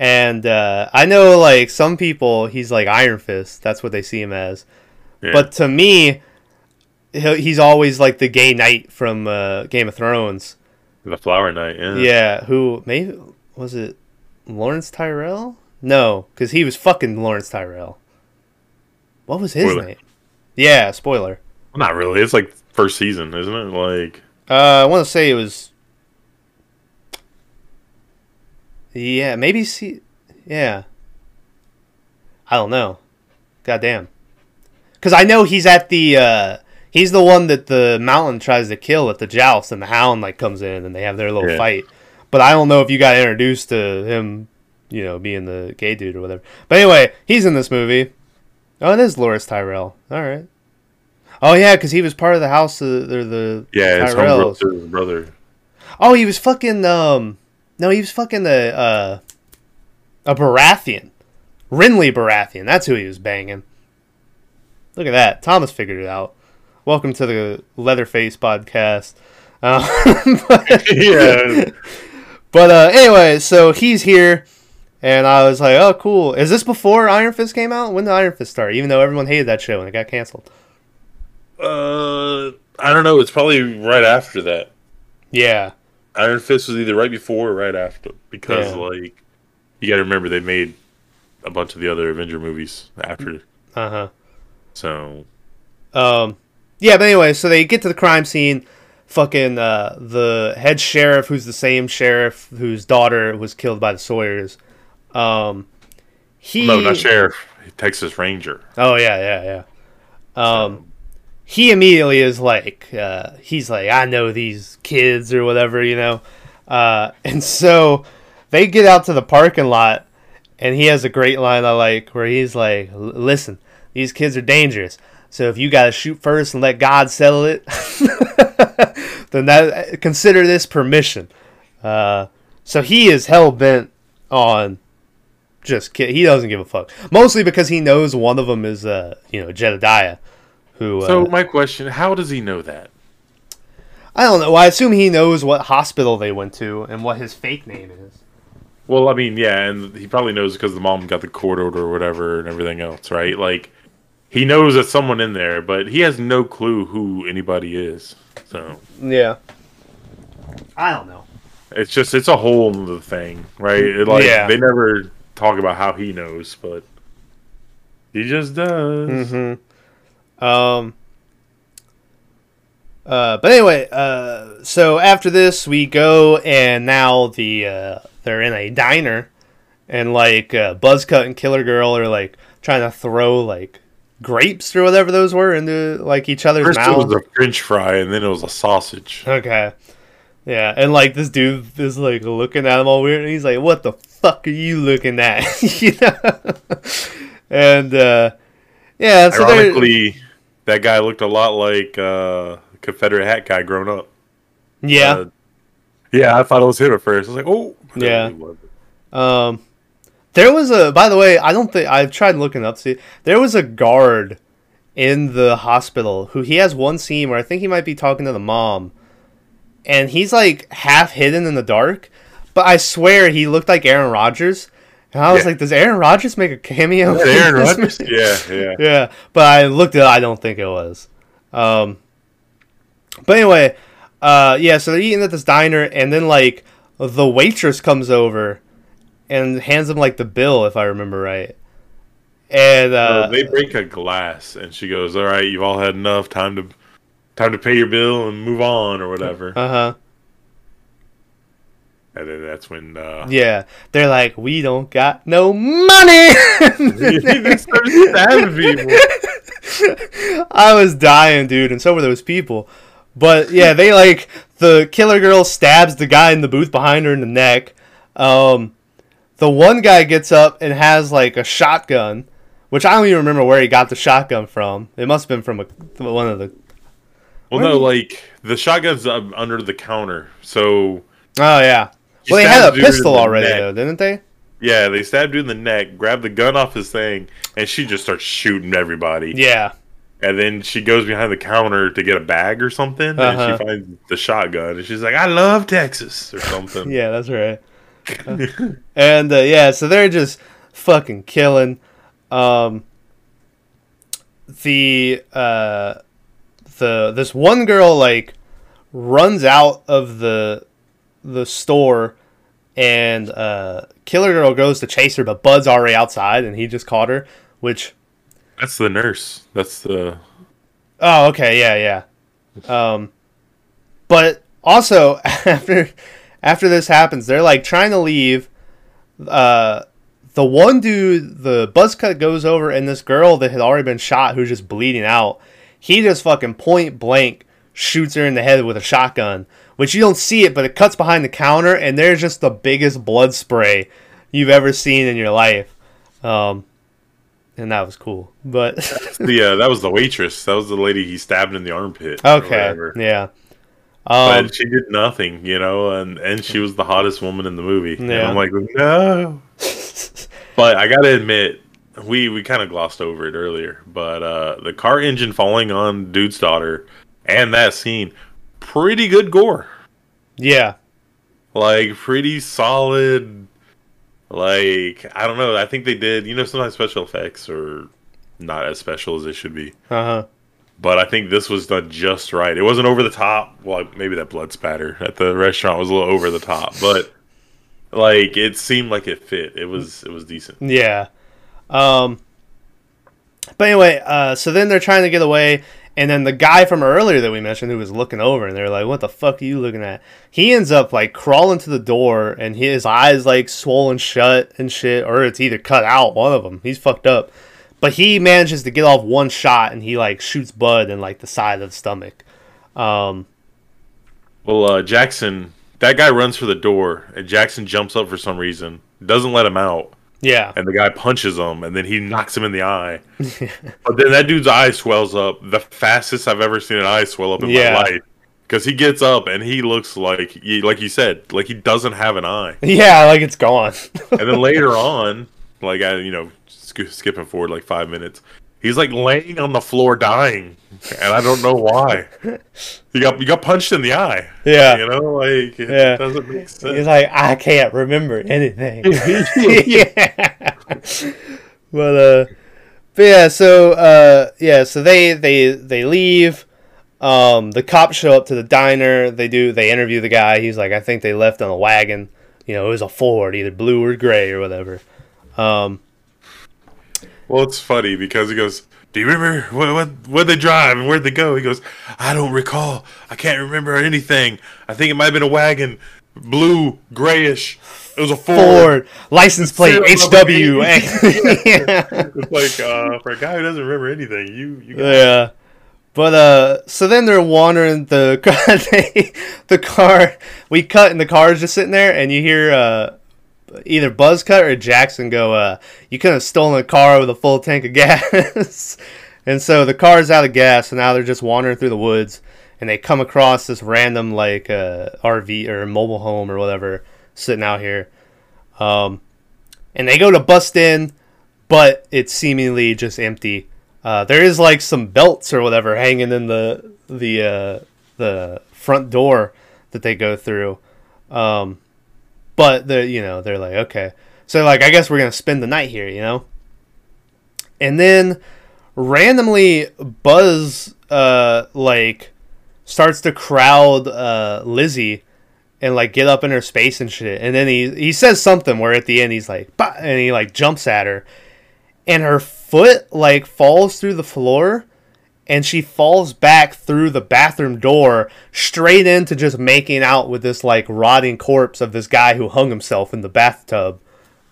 And uh, I know like some people, he's like Iron Fist. That's what they see him as. Yeah. But to me, he- he's always like the gay knight from uh, Game of Thrones. the flower Knight, Yeah. Yeah, who maybe was it Lawrence Tyrell? No, because he was fucking Lawrence Tyrell. What was his Spoiler. name? Yeah, spoiler. Not really. It's like first season, isn't it? Like Uh, I want to say it was. Yeah, maybe see. Yeah. I don't know. Goddamn. Because I know he's at the. Uh, he's the one that the mountain tries to kill at the joust, and the hound like comes in, and they have their little Yeah. fight. But I don't know if you got introduced to him, you know, being the gay dude or whatever. But anyway, he's in this movie. Oh, it is Loras Tyrell. All right. Oh yeah, because he was part of the house of the, the yeah, Tyrells. his brother. Oh, he was fucking um no, he was fucking the uh a Baratheon. Renly Baratheon. That's who he was banging. Look at that. Thomas figured it out. Welcome to the Leatherface podcast. Uh, but, yeah. but uh anyway, so he's here and I was like, "Oh, cool. Is this before Iron Fist came out? When did Iron Fist start? Even though everyone hated that show and it got canceled." Uh, I don't know. It's probably right after that. Yeah. Iron Fist was either right before or right after because Yeah. like you got to remember they made a bunch of the other Avenger movies after. Uh-huh. So Um, yeah, but anyway, so they get to the crime scene. Fucking uh, the head sheriff, who's the same sheriff whose daughter was killed by the Sawyers. Um, he no, not sheriff, Texas Ranger. Oh yeah, yeah, yeah. Um, he immediately is like, uh, he's like, I know these kids or whatever, you know. Uh, and so they get out to the parking lot, and he has a great line I like where he's like, "Listen, these kids are dangerous. So if you got to shoot first and let God settle it, then that consider this permission." Uh, so he is hell bent on just ki- he doesn't give a fuck. Mostly because he knows one of them is uh you know Jedediah, who uh, So my question: How does he know that? I don't know. I assume he knows what hospital they went to and what his fake name is. Well, I mean, yeah, and he probably knows because the mom got the court order or whatever and everything else, right? Like, he knows that someone in there, but he has no clue who anybody is. So Yeah. I don't know. it's just it's a whole other thing, right? It, like Yeah. they never talk about how he knows, but he just does. Mm-hmm. Um. Uh, but anyway, uh, so after this, we go and now the uh, they're in a diner, and like uh, Buzzcut and Killer Girl are like trying to throw like grapes or whatever those were into like each other's First it was a French fry, and then it was a sausage. Okay. Yeah, and like this dude is like looking at him all weird, and he's like, "What the fuck are you looking at?" you know. And uh, yeah, so they're Ironically, that guy looked a lot like uh, Confederate hat guy grown up. yeah. Uh, yeah, I thought it was him at first. I was like, oh, Yeah. Um, there was a. By the way, I don't think I've tried looking up. See, there was a guard in the hospital who he has one scene where I think he might be talking to the mom, and he's like half hidden in the dark. But I swear he looked like Aaron Rodgers, and I was Yeah. like, "Does Aaron Rodgers make a cameo?" Aaron Rodgers? movie? Yeah, yeah. yeah, but I looked at. it, I don't think it was. Um, but anyway, uh, yeah. So they're eating at this diner, and then like the waitress comes over and hands them like the bill, if I remember right. And uh, they break a glass, and she goes, "All right, you've all had enough time to time to pay your bill and move on, or whatever." uh huh, And then that's when uh, yeah, they're like, we don't got no money. they start stabbing people. I was dying, dude, and so were those people. But yeah, they like the killer girl stabs the guy in the booth behind her in the neck. Um, the one guy gets up and has like a shotgun, which I don't even remember where he got the shotgun from. It must have been from a, one of the. Well, no, like the shotgun's uh, under the counter, so Oh yeah. Well, they had a pistol already neck. though, didn't they? yeah, they stabbed dude in the neck, grabbed the gun off his thing, and she just starts shooting everybody. Yeah. And then she goes behind the counter to get a bag or something, Uh-huh. and she finds the shotgun, and she's like, "I love Texas" or something. Yeah, that's right. and uh, yeah, so they're just fucking killing. Um, the uh, the this one girl like runs out of the the store, and uh, Killer Girl goes to chase her, but Bud's already outside, and he just caught her. Which That's the nurse. That's the Oh, okay, yeah, yeah. Um, but also after after this happens, they're like trying to leave. Uh, the one dude, the buzz cut goes over, and this girl that had already been shot, who's just bleeding out, he just fucking point blank shoots her in the head with a shotgun. Which you don't see it, but it cuts behind the counter, and there's just the biggest blood spray you've ever seen in your life. Um, and that was cool. But yeah, uh, that was the waitress. That was the lady he stabbed in the armpit. Okay. Yeah. Um, but she did nothing, you know, and and she was the hottest woman in the movie. And Yeah. I'm like, no. but I gotta admit, we we kind of glossed over it earlier, but uh, the car engine falling on dude's daughter and that scene, pretty good gore. yeah. Like pretty solid. Like I don't know. I think they did. You know, sometimes special effects are not as special as they should be. Uh huh. But I think this was done just right. It wasn't over the top. Well, maybe that blood spatter at the restaurant was a little over the top, but like it seemed like it fit. It was it was decent. Yeah. Um. But anyway, uh, so then they're trying to get away, and then the guy from earlier that we mentioned who was looking over, and they're like, "What the fuck are you looking at?" He ends up like crawling to the door, and his eyes like swollen shut and shit, or it's either cut out. One of them. He's fucked up. But he manages to get off one shot, and he like shoots Bud in like the side of the stomach. Um. Well, uh, Jackson, that guy runs for the door, and Jackson jumps up for some reason, doesn't let him out, Yeah. and the guy punches him, and then he knocks him in the eye. but then that dude's eye swells up, the fastest I've ever seen an eye swell up in Yeah. my life. Because he gets up and he looks like, he, like you said, like he doesn't have an eye. Yeah. Like it's gone. and then later on, like I, you know, sk- skipping forward like five minutes, He's like laying on the floor dying, and I don't know why. You got you got punched in the eye. Yeah. you know, like it Yeah. doesn't make sense. He's like, I can't remember anything. yeah. But uh but yeah, so uh yeah, so they they they leave. Um the cops show up to the diner, they do they interview the guy, he's like, I think they left on a wagon. You know, it was a Ford, either blue or gray or whatever. Um Well, it's funny because he goes, "Do you remember what what where'd they drive and where'd they go?" He goes, "I don't recall. I can't remember anything. I think it might have been a wagon, blue, grayish. It was a Ford." Ford, license plate HW. yeah. It's like uh, for a guy who doesn't remember anything, you you got Yeah. But uh so then they're wandering the car the car we cut and the car is just sitting there and you hear uh either Buzzcut or Jackson go uh you could have stolen a car with a full tank of gas. and so the car is out of gas and now they're just wandering through the woods and they come across this random like uh RV or mobile home or whatever sitting out here. Um and they go to bust in but it's seemingly just empty. Uh, there is like some belts or whatever hanging in the the uh, the front door that they go through, um, but the you know they're like okay, so like I guess we're gonna spend the night here, you know, and then randomly Buzz uh, like starts to crowd uh, Lizzie and like get up in her space and shit, and then he he says something where at the end he's like "Bah," and he like jumps at her. And her foot like falls through the floor and she falls back through the bathroom door straight into just making out with this like rotting corpse of this guy who hung himself in the bathtub.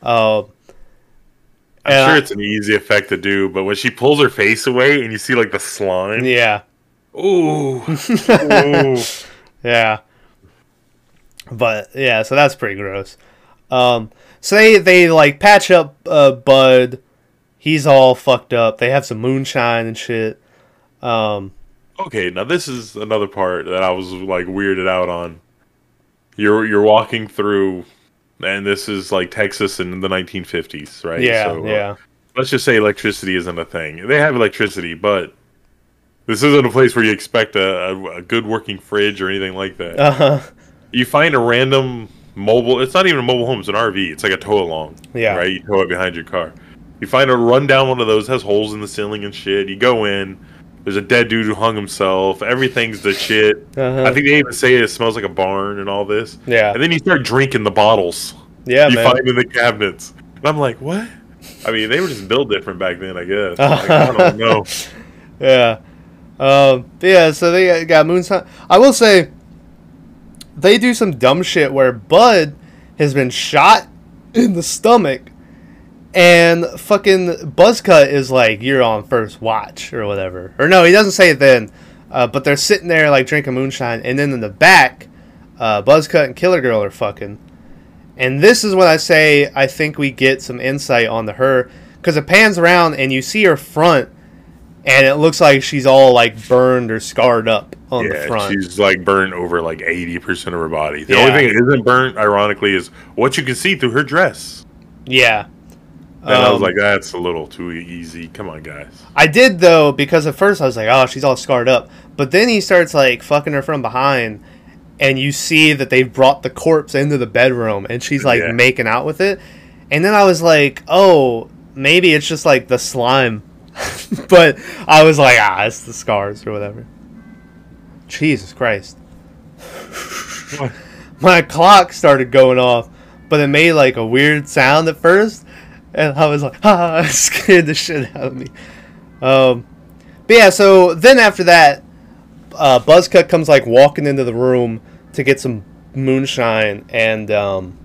Uh, I'm sure I- it's an easy effect to do, but when she pulls her face away and you see like the slime, yeah. Ooh, ooh. yeah. But yeah so that's pretty gross. Um so they they like patch up uh bud. He's all fucked up. They have some moonshine and shit um Okay, now this is another part that I was like weirded out on. You're you're walking through, and this is like Texas in the 1950s, right? yeah So, uh, yeah let's just say electricity isn't a thing. They have electricity, but this isn't a place where you expect a, a, a good working fridge or anything like that. uh-huh you find a random mobile. It's not even a mobile home. It's an RV. It's like a tow along. Yeah. Right. You tow it behind your car. You find a rundown one of those has holes in the ceiling and shit. You go in. There's a dead dude who hung himself. Everything's the shit. Uh-huh. I think they even say it smells like a barn and all this. Yeah. And then you start drinking the bottles Yeah, you man. find in the cabinets. And I'm like, what? I mean, they were just built different back then, I guess. Like, I don't know. Yeah. Um, yeah, so they got Moonshine. I will say, they do some dumb shit where Bud has been shot in the stomach, and fucking Buzzcut is like, "You're on first watch" or whatever. Or no, he doesn't say it then. Uh, but they're sitting there like drinking moonshine, and then in the back, uh, Buzzcut and Killer Girl are fucking. And this is when I say I think we get some insight onto her because it pans around and you see her front, and it looks like she's all like burned or scarred up on the Yeah, front. she's like burnt over like 80% of her body. The Yeah. only thing that isn't burnt, ironically, is what you can see through her dress. Yeah. And I was Um, like, that's a little too easy. Come on, guys. I did though because at first I was like, oh, she's all scarred up, but then he starts like fucking her from behind, and you see that they've brought the corpse into the bedroom, and she's like Yeah. making out with it, and then I was like, oh, maybe it's just like the slime, but I was like, ah, it's the scars or whatever. Jesus Christ. My clock started going off, but it made like a weird sound at first, and I was like, ah, it scared the shit out of me. Um, but yeah, so then after that, uh, Buzzcut comes like walking into the room to get some moonshine, and um,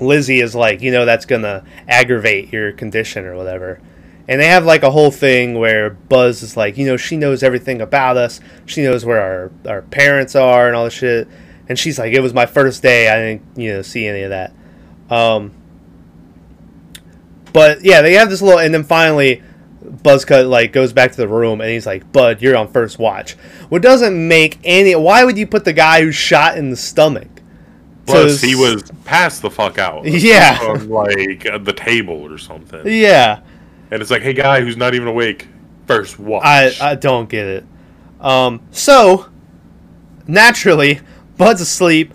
Lizzie is like, you know, that's gonna aggravate your condition or whatever. And they have like a whole thing where Buzz is like, you know, she knows everything about us. She knows where our, our parents are and all this shit. And she's like, it was my first day. I didn't, you know, see any of that. Um, but yeah, they have this little, and then finally, Buzzcut like goes back to the room and he's like, "Bud, you're on first watch." What doesn't make any. Why would you put the guy who's shot in the stomach? Plus, he was passed the fuck out. Yeah. On like uh, the table or something. Yeah. And it's like, hey, guy who's not even awake, first watch. I I don't get it. Um, so naturally, Bud's asleep.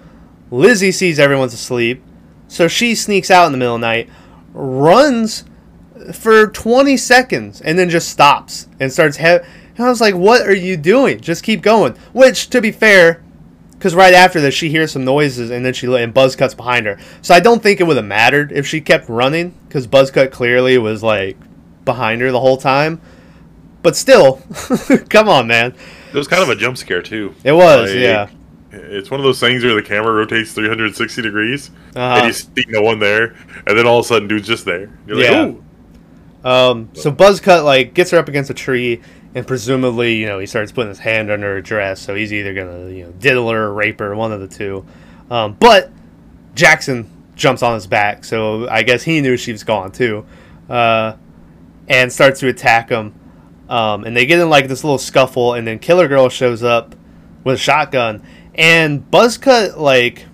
Lizzie sees everyone's asleep, so she sneaks out in the middle of the night, runs for 20 seconds, and then just stops and starts. He- and I was like, "What are you doing? Just keep going." Which, to be fair, because right after this she hears some noises and then she and buzz cuts behind her. So I don't think it would have mattered if she kept running because buzz cut clearly was like behind her the whole time. But still, come on, man. it was kind of a jump scare too. It was, Like, yeah. It's one of those things where the camera rotates 360 degrees, Uh-huh. and you see no one there, and then all of a sudden, dude's just there. You're like, Yeah. ooh. Um, so Buzzcut like gets her up against a tree, and presumably, you know, he starts putting his hand under her dress. So he's either gonna, you know, diddle her or rape her, one of the two. Um, but Jackson jumps on his back, so I guess he knew she was gone too, uh, and starts to attack him. Um, and they get in like this little scuffle, and then Killer Girl shows up with a shotgun, and Buzzcut like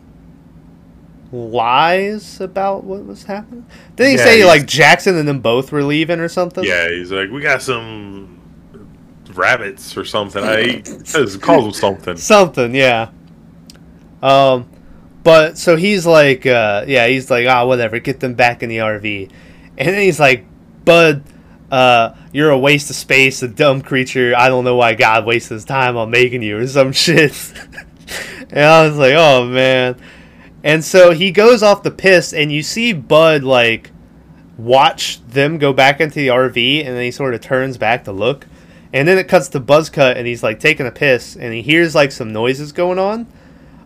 lies about what was happening. Didn't he Yeah, say like Jackson and them both were leaving or something? Yeah, he's like, we got some rabbits or something. I calls them something. Something, yeah. Um, but so he's like, uh, yeah, he's like, ah, whatever, get them back in the RV, and then he's like, Bud, uh, you're a waste of space, a dumb creature. I don't know why God wasted his time on making you or some shit. And I was like, oh man. And so he goes off the piss, and you see Bud like watch them go back into the RV, and then he sort of turns back to look, and then it cuts to Buzzcut, and he's like taking a piss, and he hears like some noises going on.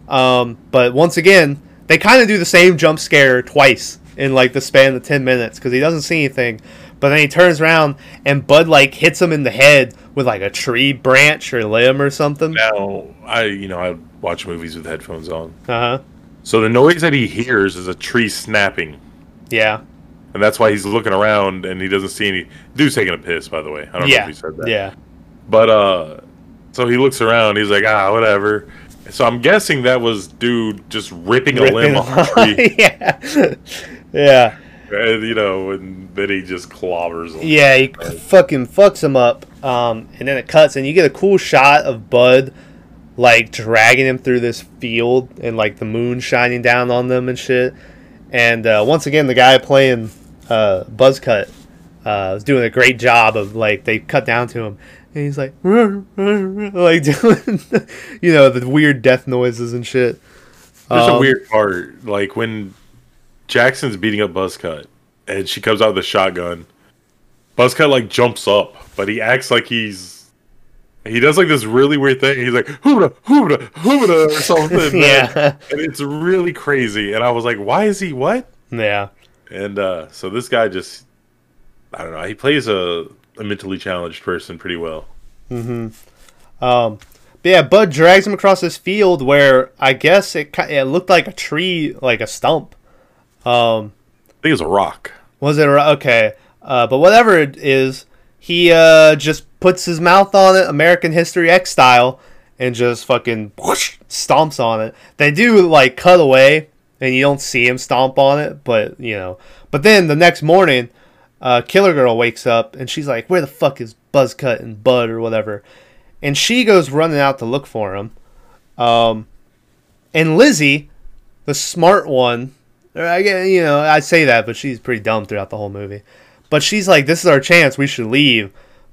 Um, but once again, they kind of do the same jump scare twice in like the span of ten minutes because he doesn't see anything. But then he turns around and Bud like hits him in the head with like a tree branch or limb or something. Now, I you know I watch movies with headphones on, Uh huh. so the noise that he hears is a tree snapping, Yeah. and that's why he's looking around and he doesn't see any. Dude's taking a piss, by the way. I don't know if he said that. Yeah. But uh, so he looks around. He's like, ah, whatever. So I'm guessing that was dude just ripping a limb off a tree, yeah. yeah. and, you know, and then he just clobbers him. Yeah, he fucking fucks him up. Um, and then it cuts, and you get a cool shot of Bud, like dragging him through this field, and like the moon shining down on them and shit. And uh, once again, the guy playing uh, Buzzcut uh, was doing a great job of like they cut down to him, and he's like, like doing, you know, the weird death noises and shit. There's a Um, weird part, like when Jackson's beating up Buzzcut, and she comes out with a shotgun. Buzzcut like jumps up, but he acts like he's he does like this really weird thing. He's like hoobda hoobda hoobda or something. Yeah. and it's really crazy. And I was like, why is he what? Yeah. And uh, so this guy just I don't know. He plays a, a mentally challenged person pretty well. Um, but yeah, Bud drags him across this field where I guess it it looked like a tree, like a stump. Um, I think it was a rock. was it a- okay? Uh, but whatever it is, he uh just puts his mouth on it, American History X style, and just fucking whoosh, stomps on it. They do like cut away, and you don't see him stomp on it, but you know. But then the next morning, uh, Killer Girl wakes up and she's like, "Where the fuck is Buzzcut and Bud or whatever?" And she goes running out to look for him. Um, and Lizzie, the smart one, I get you know I say that, but she's pretty dumb throughout the whole movie. But she's like, "This is our chance. We should leave."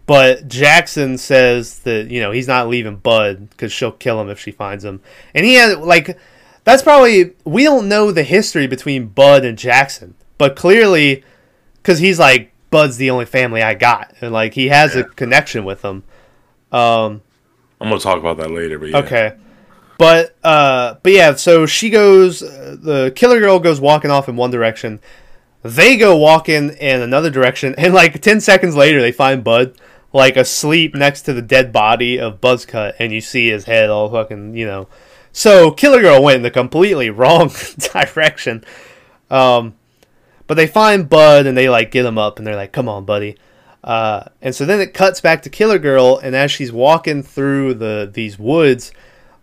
But Jackson says that you know he's not leaving Bud because she'll kill him if she finds him. And he had like that's probably we don't know the history between Bud and Jackson, but clearly because he's like Bud's the only family I got, and like he has a connection with them. Um, I'm gonna talk about that later, but yeah. Okay. But uh but yeah, so she goes uh, the killer girl goes walking off in one direction. They go walking in another direction and like 10 seconds later they find Bud like asleep next to the dead body of Buzzcut and you see his head all fucking, you know. So Killer Girl went in the completely wrong direction. Um but they find Bud and they like get him up and they're like, "Come on, buddy." Uh, and so then it cuts back to Killer Girl, and as she's walking through the these woods,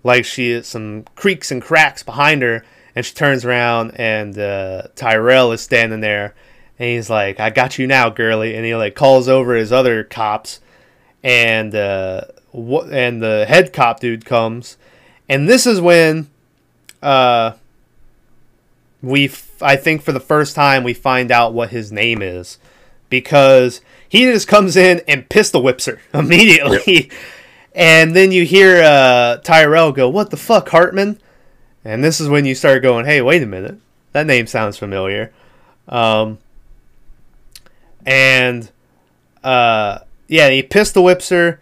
like she some creaks and cracks behind her, and she turns around and uh, Tyrell is standing there, and he's like, "I got you now, girly," and he like calls over his other cops, and uh, wh- and the head cop dude comes, and this is when, uh, we f- I think for the first time we find out what his name is, because he just comes in and pistol whips her immediately. And then you hear uh, Tyrell go, "What the fuck, Hartman?" And this is when you start going, "Hey, wait a minute, that name sounds familiar." Um, and uh, yeah, he pistol whips her.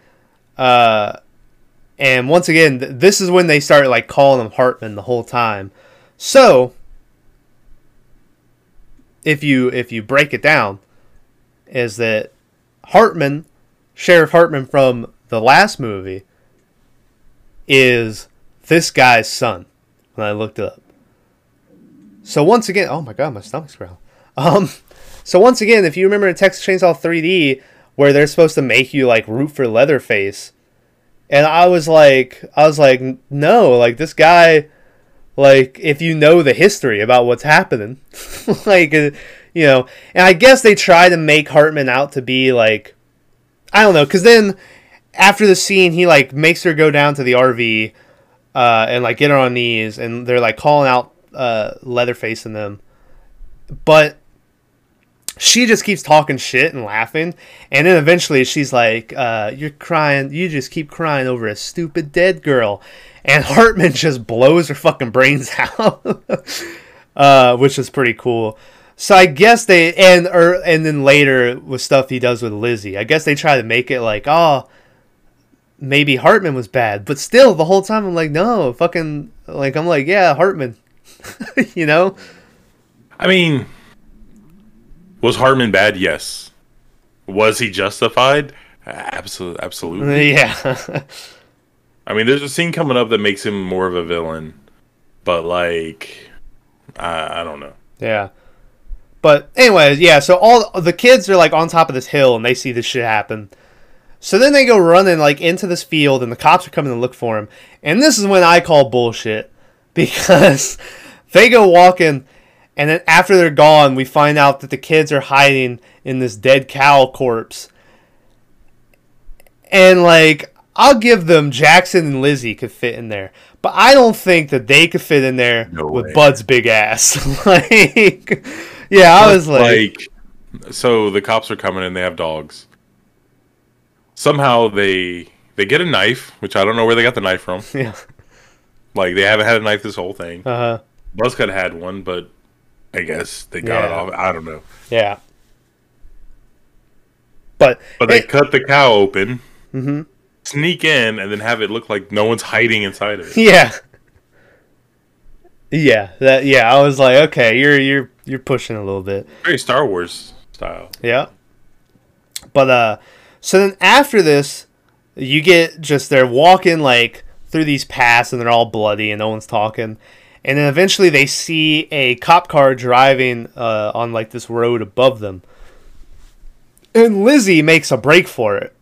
Uh, and once again, th- this is when they start like calling him Hartman the whole time. So if you if you break it down, is that Hartman, Sheriff Hartman from the last movie, is this guy's son. When I looked it up. So once again, oh my god, my stomach's growling. Um, so once again, if you remember in Texas Chainsaw 3D, where they're supposed to make you like root for Leatherface, and I was like, I was like, no, like this guy, like if you know the history about what's happening, like uh, you know, and I guess they try to make Hartman out to be like, I don't know, because then after the scene, he like makes her go down to the RV, uh, and like get her on knees, and they're like calling out uh, Leatherface and them, but she just keeps talking shit and laughing and then eventually she's like uh, you're crying you just keep crying over a stupid dead girl. And hartman just blows her fucking brains out uh, which is pretty cool. So i guess they and or and then later with stuff he does with lizzie i guess they try to make it like oh maybe hartman was bad but still the whole time i'm like no fucking like i'm like yeah hartman you know? I mean, was Hartman bad? Yes. Was he justified? Absolutely, absolutely. yeah I mean, there's a scene coming up that makes him more of a villain, but like, I, I don't know. Yeah. But anyways, yeah, so all the kids are like on top of this hill and they see this shit happen. So then they go running like into this field and the cops are coming to look for him. And this is when I call bullshit because they go walking and then after they're gone, we find out that the kids are hiding in this dead cow corpse. And like I'll give them Jackson and Lizzie could fit in there. But I don't think that they could fit in there No with way. Bud's big ass. like Yeah, I was like, so the cops are coming and they have dogs. Somehow they they get a knife, which I don't know where they got the knife from. yeah. Like they haven't had a knife this whole thing. Uh-huh. Buzzcut had one, but I guess they got it off. I don't know. Yeah. But But they it- cut the cow open, Mhm. sneak in, and then have it look like no one's hiding inside of it. yeah. Yeah, that yeah, I was like, okay, you're you're you're pushing a little bit. Very Star Wars style. Yeah. But uh so then after this, you get just they're walking like through these paths and they're all bloody and no one's talking. And then eventually they see a cop car driving uh, on like this road above them. And Lizzie makes a break for it.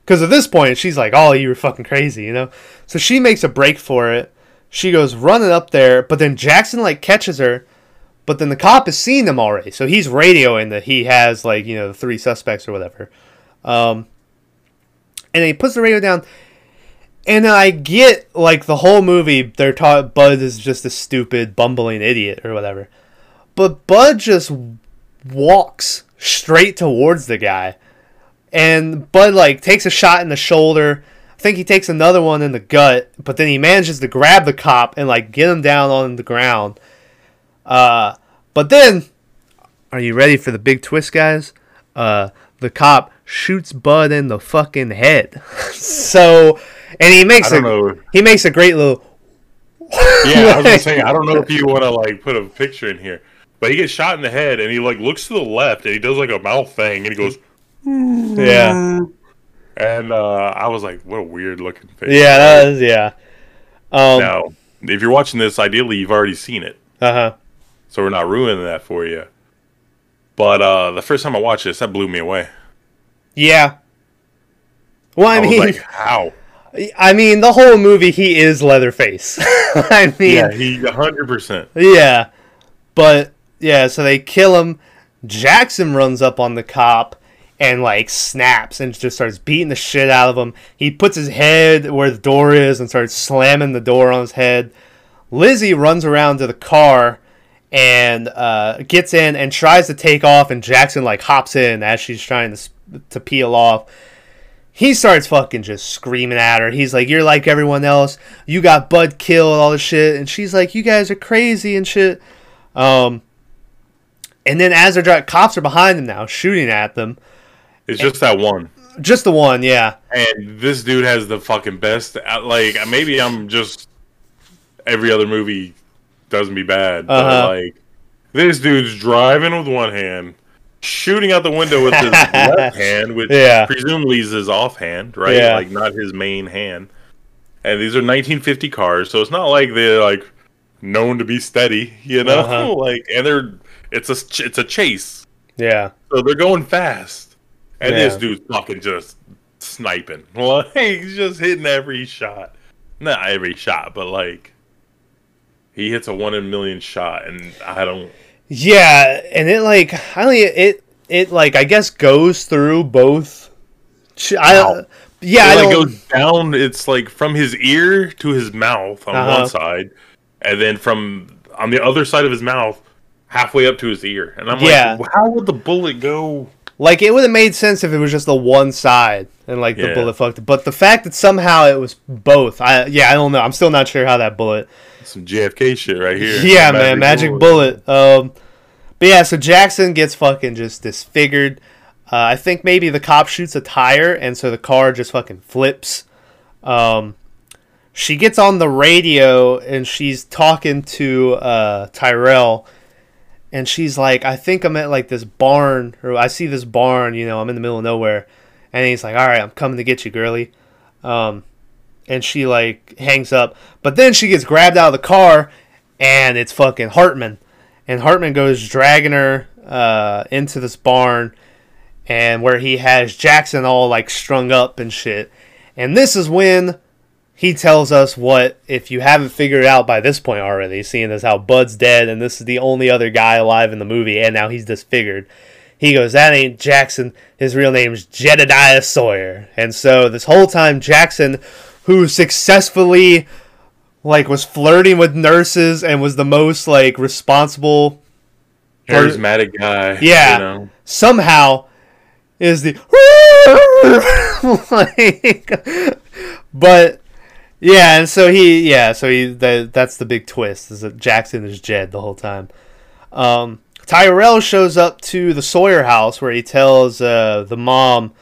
Because at this point, she's like, oh, you were fucking crazy, you know? So she makes a break for it. She goes running up there, but then Jackson like catches her. But then the cop has seen them already, so he's radioing that he has like you know the three suspects or whatever. Um, and he puts the radio down, and I get like the whole movie. They're taught Bud is just a stupid, bumbling idiot or whatever, but Bud just walks straight towards the guy, and Bud like takes a shot in the shoulder. I think he takes another one in the gut, but then he manages to grab the cop and like get him down on the ground. Uh, but then, are you ready for the big twist, guys? Uh, the cop shoots Bud in the fucking head. so, and he makes a know. he makes a great little. Yeah, I was gonna say I don't know if you want to like put a picture in here, but he gets shot in the head and he like looks to the left and he does like a mouth thing and he goes Yeah, and uh, I was like, what a weird looking face. yeah, that is yeah. Um, Now, if you're watching this, ideally you've already seen it, uh huh. so we're not ruining that for you. But uh, the first time I watched this, that blew me away. Yeah. Well, I, I, mean, like, how? I mean, the whole movie, he is Leatherface. I mean, Yeah, he 100. percent Yeah. But yeah, so they kill him Jackson runs up on the cop and like snaps and just starts beating the shit out of him. He puts his head where the door is and starts slamming the door on his head. Lizzie runs around to the car and uh, gets in and tries to take off, and Jackson like hops in as she's trying to to peel off. He starts fucking just screaming at her. He's like, "You're like everyone else. You got Bud killed, all this shit." And she's like, "You guys are crazy and shit." Um, and then as they're driving, cops are behind them now, shooting at them. It's just that one. Just the one, yeah. And this dude has the fucking best. uh, Like maybe I'm just every other movie doesn't be bad, but Uh-huh. like this dude's driving with one hand, shooting out the window with his left hand, which Yeah. presumably is his offhand, right? Yeah. Like not his main hand. And these are 1950 cars, so it's not like they're like known to be steady, you know? Uh-huh. Like, and they're it's a it's a chase, Yeah. so they're going fast, and this dude's fucking just sniping, like he's just hitting every shot. Not every shot, but like he hits a one in a million shot, and I don't. Yeah, and it like I don't it it, like I guess goes through both. ch- I Wow. yeah, it I like goes down. It's like from his ear to his mouth on Uh-huh. one side, and then from on the other side of his mouth, halfway up to his ear. And I'm Yeah. like, how would the bullet go? Like it would have made sense if it was just the one side and like the Yeah. bullet fucked. But the fact that somehow it was both, I yeah, I don't know. I'm still not sure how that bullet. Some JFK shit right here. Yeah, man, magic bullet. Um, but yeah, so Jackson gets fucking just disfigured. Uh, I think maybe the cop shoots a tire, and so the car just fucking flips. Um, she gets on the radio and she's talking to uh, Tyrell, and she's like, "I think I'm at like this barn, or I see this barn. You know, I'm in the middle of nowhere." And he's like, "All right, I'm coming to get you, girly." Um, and she like hangs up. But then she gets grabbed out of the car, and it's fucking Hartman, and Hartman goes dragging her uh, into this barn, and where he has Jackson all like strung up and shit. And this is when he tells us what, if you haven't figured it out by this point already, seeing as how Bud's dead and this is the only other guy alive in the movie, and now he's disfigured. He goes, That ain't Jackson. His real name's Jedediah Sawyer. And so this whole time, Jackson, who successfully like was flirting with nurses and was the most like responsible charismatic guy. Yeah. you know? somehow is the like, but yeah and so he yeah so he that, that's the big twist is that jackson is jed the whole time um tyrell shows up to the sawyer house where he tells uh the mom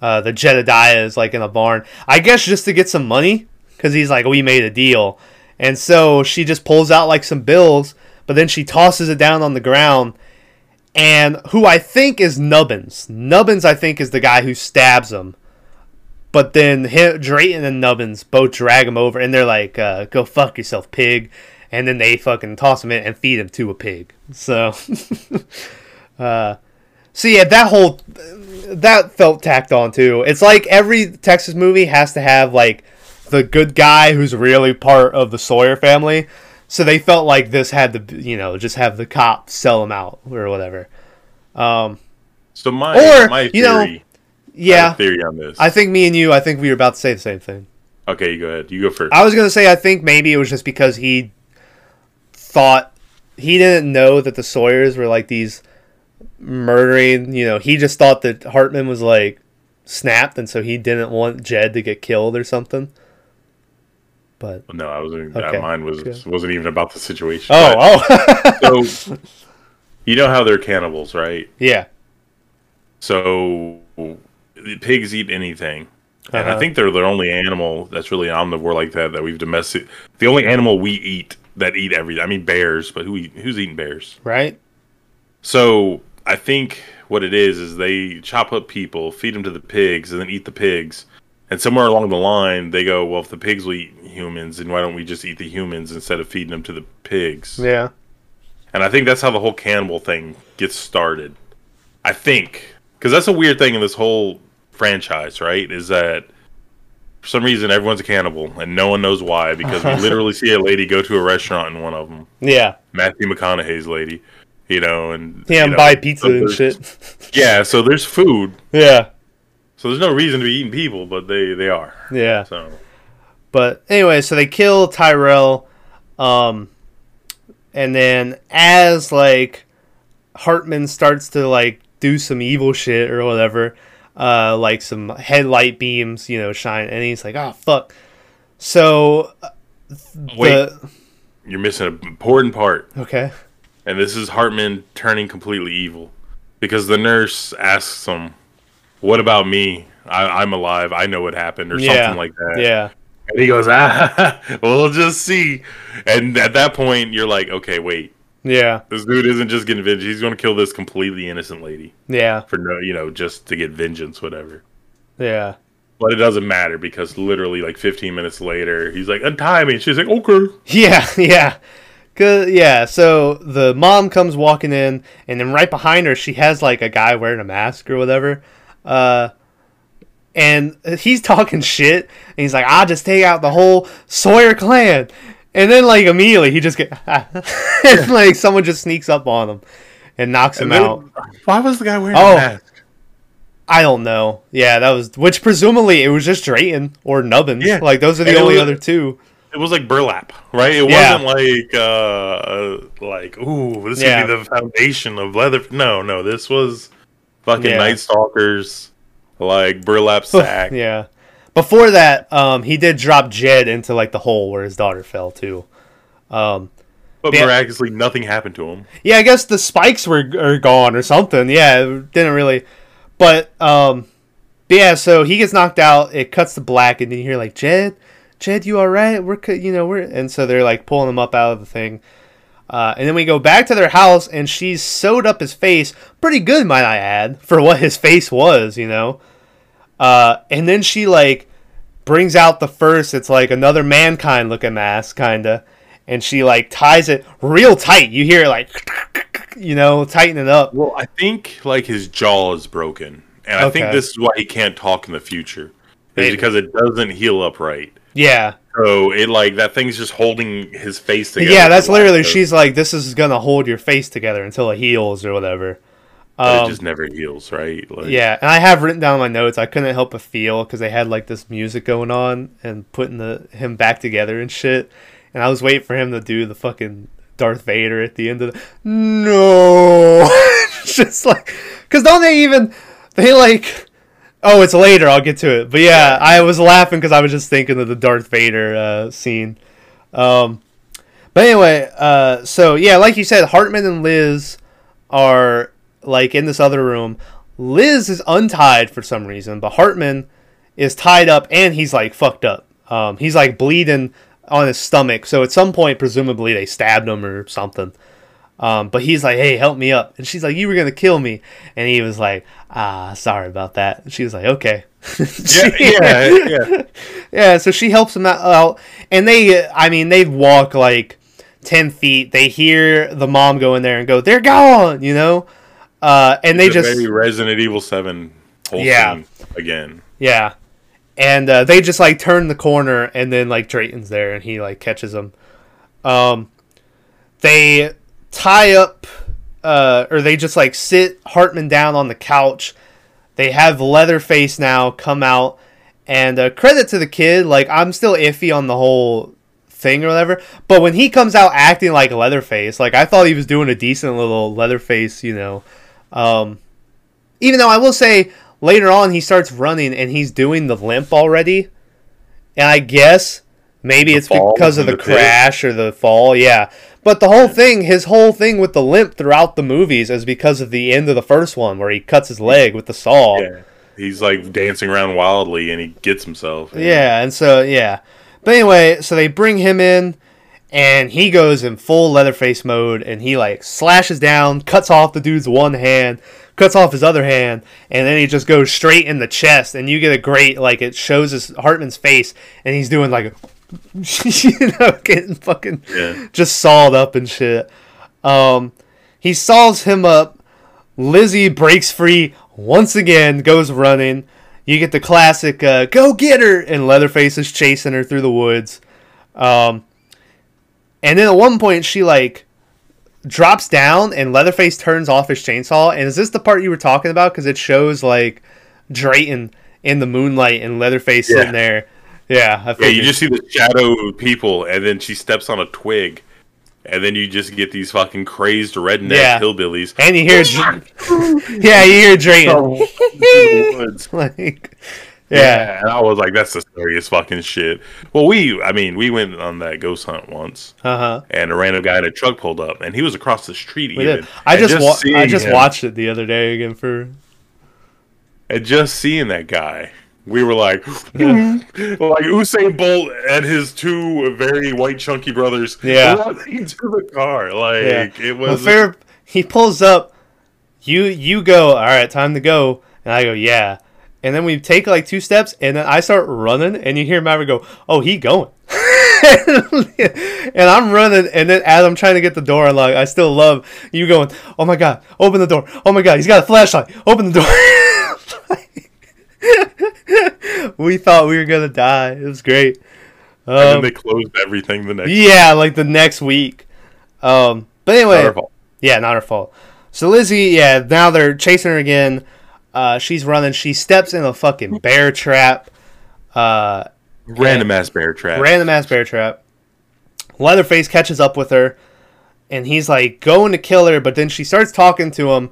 uh the jedediah is like in a barn i guess just to get some money because he's like we made a deal and so she just pulls out like some bills but then she tosses it down on the ground and who I think is Nubbins. Nubbins, I think, is the guy who stabs him. But then him, Drayton and Nubbins both drag him over, and they're like, uh, "Go fuck yourself, pig!" And then they fucking toss him in and feed him to a pig. So, uh, so yeah, that whole that felt tacked on too. It's like every Texas movie has to have like the good guy who's really part of the Sawyer family. So they felt like this had to, you know, just have the cop sell him out or whatever. Um, So my Or, my you know, theory, yeah, theory on this. I think me and you, I think we were about to say the same thing. okay, you go ahead. You go first. I was gonna say I think maybe it was just because he thought he didn't know that the Sawyers were like these murdering. You know, he just thought that Hartman was like snapped, and so he didn't want Jed to get killed or something. But no, I wasn't. Okay. Mine was Good. wasn't even about the situation. oh, But- oh, so you know how they're cannibals, right? yeah, So pigs eat anything. And I Uh-huh. think they're the only animal that's really omnivore like that that we've domestic. The only animal we eat that eat everything. I mean bears, but who eat, who's eating bears? right. So I think what it is is they chop up people, feed them to the pigs, and then eat the pigs. And somewhere along the line, they go, "Well, if the pigs will eat humans, then why don't we just eat the humans instead of feeding them to the pigs?" Yeah, And I think that's how the whole cannibal thing gets started. I think because that's a weird thing in this whole franchise, right? Is that for some reason everyone's a cannibal and no one knows why because we literally see a lady go to a restaurant in one of them, yeah, Matthew McConaughey's lady, you know, and Yeah, and know, buy pizza so and shit. Yeah, so there's food, yeah, so there's no reason to be eating people, but they they are. yeah. So But anyway, so they kill Tyrell, um, and then as like Hartman starts to like do some evil shit or whatever, uh, like some headlight beams, you know, shine, and he's like, "Oh fuck." So uh, wait, the you're missing an important part. okay, And this is Hartman turning completely evil because the nurse asks him, "What about me? I, I'm alive. I know what happened," or yeah, something like that. yeah, And he goes, "Ah, we'll just see." And at that point, you're like, "Okay, wait. Yeah, This dude isn't just getting vengeance. He's going to kill this completely innocent lady yeah, for no, you know, just to get vengeance, whatever." yeah. But it doesn't matter because literally, like 15 minutes later, he's like, "Untie me." And she's like, "Okay." Yeah, yeah. Cause, yeah, so the mom comes walking in, and then right behind her, she has like a guy wearing a mask or whatever. Uh, and he's talking shit, and he's like, I'll just take out the whole Sawyer clan. And then, like, immediately, he just get. and, like, someone just sneaks up on him and knocks him And then- out. Why was the guy wearing Oh. a mask? I don't know. Yeah, that was. Which presumably it was just Drayton or Nubbins. Yeah. Like, those are the And only was- other two. It was like burlap, right? It Yeah. wasn't like uh like ooh, this Yeah. could be the foundation of leather. No, no, this was fucking Yeah. Night Stalkers, like burlap sack. Yeah. Before that, um, he did drop Jed into like the hole where his daughter fell too. Um, But Yeah. miraculously, nothing happened to him. yeah, I guess the spikes were are gone or something. Yeah, it didn't really. But um, but yeah, so he gets knocked out. It cuts to black, and then you hear like Jed, Jed, you all right? We're you know we're and so they're like pulling him up out of the thing. Uh, and then we go back to their house, and she's sewed up his face pretty good, might I add, for what his face was, you know. Uh, and then she like brings out the first. It's like another mankind looking mask, kinda, and she like ties it real tight. You hear it like, you know, tighten it up. Well, I think like his jaw is broken, and I think this is why he can't talk in the future. Is because it doesn't heal up right. Yeah, So it like that thing's just holding his face together. yeah. That's literally. She's like, this is gonna hold your face together until it heals or whatever. But Um, it just never heals, right? Like, Yeah, and I have written down my notes. I couldn't help but feel because they had like this music going on and putting the him back together and shit. And I was waiting for him to do the fucking Darth Vader at the end of the no, just like because don't they even they like oh it's later I'll get to it. But yeah, I was laughing because I was just thinking of the Darth Vader uh, scene. Um, but anyway, uh, so yeah, like you said, Hartman and Liz are like in this other room. Liz is untied for some reason, but Hartman is tied up and he's like fucked up. Um, he's like bleeding on his stomach. So at some point, presumably they stabbed him or something. Um, but he's like, "Hey, help me up," and she's like, "You were gonna kill me," and he was like, "Ah, sorry about that." And she was like, "Okay." yeah, yeah, yeah. Yeah, so she helps him out, out, and they, I mean, they walk like ten feet. They hear the mom go in there and go, "They're gone," you know, uh, and they It's just, very Resident Evil Seven whole Yeah. scene again. yeah, and uh, they just like turn the corner, and then like Drayton's there, and he like catches them. Um, they tie up, uh, or they just like sit Hartman down on the couch. They have Leatherface now come out, and uh, credit to the kid. Like I'm still iffy on the whole thing or whatever, but when he comes out acting like Leatherface, like I thought he was doing a decent little Leatherface, you know. Um, even though I will say later on he starts running and he's doing the limp already, and I guess maybe The it's because of the, the crash or the fall, yeah. But the whole thing, his whole thing with the limp throughout the movies is because of the end of the first one where he cuts his leg with the saw. Yeah, he's like dancing around wildly, and he gets himself. Yeah, and so yeah. But anyway, so they bring him in and he goes in full Leatherface mode and he like slashes down, cuts off the dude's one hand, cuts off his other hand, and then he just goes straight in the chest and you get a great like it shows his Hartman's face and he's doing like you know, getting fucking Yeah. just sawed up and shit. Um he saws him up. Lizzie breaks free once again, goes running. You get the classic uh, "Go get her!" and Leatherface is chasing her through the woods. Um, and then at one point, she like drops down and Leatherface turns off his chainsaw. And is this the part you were talking about? Because it shows like Drayton in the moonlight and Leatherface Yeah. sitting there. Yeah, I Yeah, you just see the shadow of people, and then she steps on a twig, and then you just get these fucking crazed redneck Yeah. hillbillies. and you hear, yeah, you hear Drayton. in the woods. like, yeah, and I was like, "That's the scariest fucking shit." Well, we, I mean, we went on that ghost hunt once, uh huh. and a random guy in a truck pulled up, and he was across the street. We even. did. I And just, wa- I just him- watched it the other day again for. and just seeing that guy, we were like, like Usain Bolt and his two very white chunky brothers, Yeah. running to the car. Like Yeah, it Well, was. fair. He pulls up. You you go. All right, time to go. And I go, yeah. And then we take like two steps, and then I start running, and you hear Maverick go, "Oh, he going." and I'm running, and then as I'm trying to get the door unlocked, I still love you going, "Oh my god, open the door! Oh my god, he's got a flashlight! Open the door!" we thought we were gonna die. It was great. and then Um, they closed everything the next. yeah, like the next week. Um, but anyway, Not our fault. yeah, not her fault. So Lizzie, yeah, now they're chasing her again. Uh, she's running. She steps in a fucking bear trap. Uh, Random ass bear trap. random ass bear trap. Leatherface catches up with her, and he's like going to kill her, but then she starts talking to him,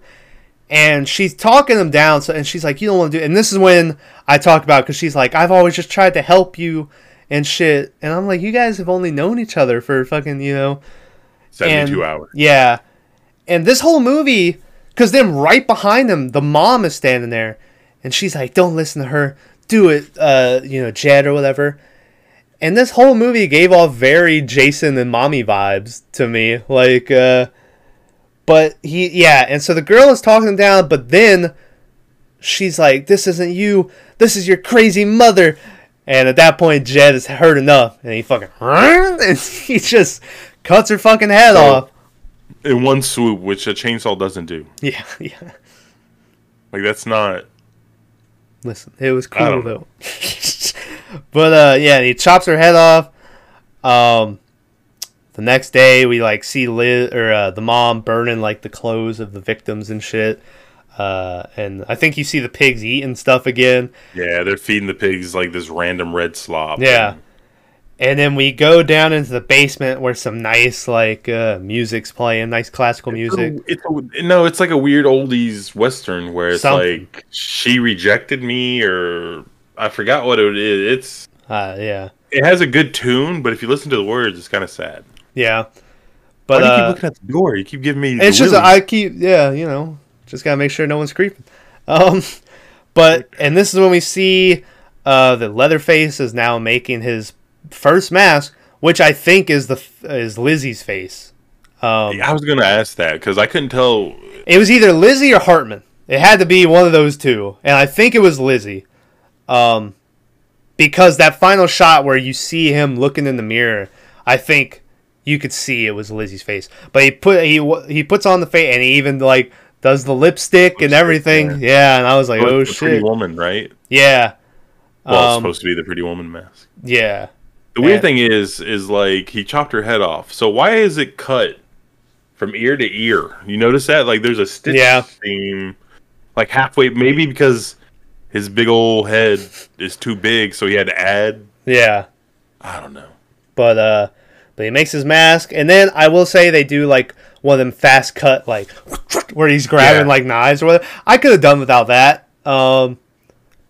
and she's talking him down. So, and she's like, "You don't want to do." It. And this is when I talk about because she's like, "I've always just tried to help you and shit," and I'm like, "You guys have only known each other for fucking, you know." Seventy-two and- hours. Yeah, and this whole movie, because then right behind them, the mom is standing there, and she's like, "Don't listen to her. Do it, uh, you know, Jed or whatever." And this whole movie gave off very Jason and mommy vibes to me, like, uh, but he, yeah, and so the girl is talking him down, but then she's like, "This isn't you. This is your crazy mother." And at that point, Jed has heard enough, and he fucking, and he just cuts her fucking head So- off. In one swoop, which a chainsaw doesn't do. Yeah, yeah. Like that's not. Listen, it was cool though. but uh, yeah, he chops her head off. Um, the next day, we like see Liz or uh, the mom burning like the clothes of the victims and shit. Uh, and I think you see the pigs eating stuff again. Yeah, they're feeding the pigs like this random red slop. Yeah. And then we go down into the basement where some nice like uh, music's playing, nice classical music. It's a, no, it's like a weird oldies western where it's Something. like she rejected me or I forgot what it is. It's Uh, yeah, it has a good tune, but if you listen to the words, it's kind of sad. yeah. Why But do you uh, keep looking at the door? You keep giving me. It's just willies. I keep yeah, you know, just gotta make sure no one's creeping. Um, but and this is when we see uh, that Leatherface is now making his first mask, which I think is the is Lizzie's face. Um, I was gonna ask that because I couldn't tell. it was either Lizzie or Hartman. It had to be one of those two, and I think it was Lizzie. Um, because that final shot where you see him looking in the mirror, I think you could see it was Lizzie's face. But he put he he puts on the face, and he even like does the lipstick and everything. yeah. Yeah, and I was like, Oh, oh it's the Pretty woman, right? yeah, Well, it's Um, supposed to be the pretty woman mask. yeah. The weird and- thing is, is like he chopped her head off. So why is it cut from ear to ear? You notice that? Like there's a stitch Yeah. seam, like halfway. Maybe because his big old head is too big, so he had to add. Yeah. I don't know. But uh but he makes his mask and then I will say they do like one of them fast cut like where he's grabbing Yeah. like knives or whatever. I could have done without that. Um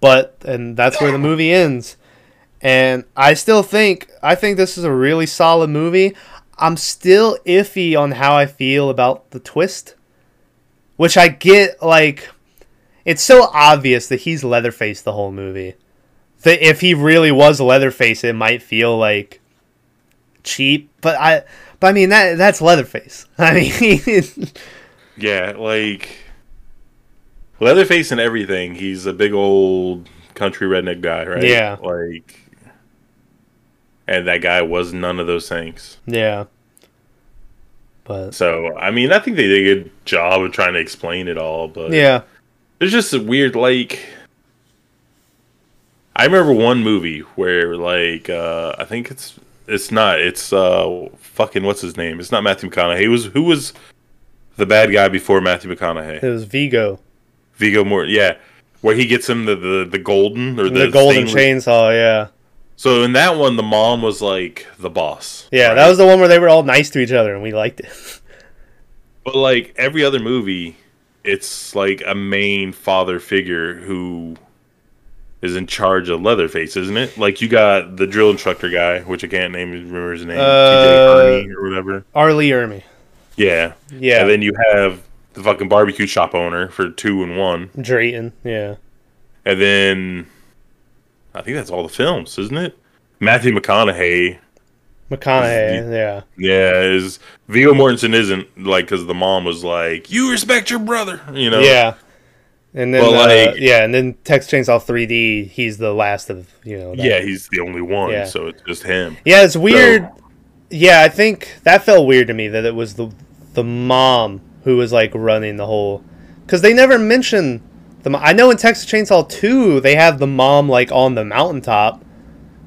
but and that's where the movie ends. And I still think I think this is a really solid movie. I'm still iffy on how I feel about the twist. Which I get like it's so obvious that he's Leatherface the whole movie. That if he really was Leatherface, it might feel like cheap. But I, but I mean that that's Leatherface. I mean, Yeah, like Leatherface and everything. He's a big old country redneck guy, right? Yeah. Like, and that guy was none of those things. yeah. But So I mean, I think they did a good job of trying to explain it all, but yeah, There's just a weird like I remember one movie where like uh I think it's it's not it's uh fucking what's his name? It's not Matthew McConaughey. He was who was the bad guy before Matthew McConaughey. It was Viggo, Viggo Morton, yeah, where he gets him the the, the golden or the, the, golden chainsaw. Yeah, So in that one, the mom was like the boss. yeah, right? that was the one where they were all nice to each other and we liked it. But like every other movie, it's like a main father figure who is in charge of Leatherface, isn't it? Like you got the drill instructor guy, which I can't name remember his name, Uh, TJ Kearney or whatever. R. Lee Ermey. Yeah, Yeah, And then you have the fucking barbecue shop owner for two and one, Drayton. Yeah, and then I think that's all the films, isn't it? Matthew McConaughey, McConaughey. Yeah, yeah, is Viggo Mortensen isn't like because the mom was like, "You respect your brother," you know? yeah. And then, uh, like- yeah, and then Texas Chainsaw 3D. He's the last of you know. that. Yeah, he's the only one, Yeah. so it's just him. Yeah, it's weird. Yeah, I think that felt weird to me that it was the the mom who was like running the whole because they never mention the. I know in Texas Chainsaw Two they have the mom like on the mountaintop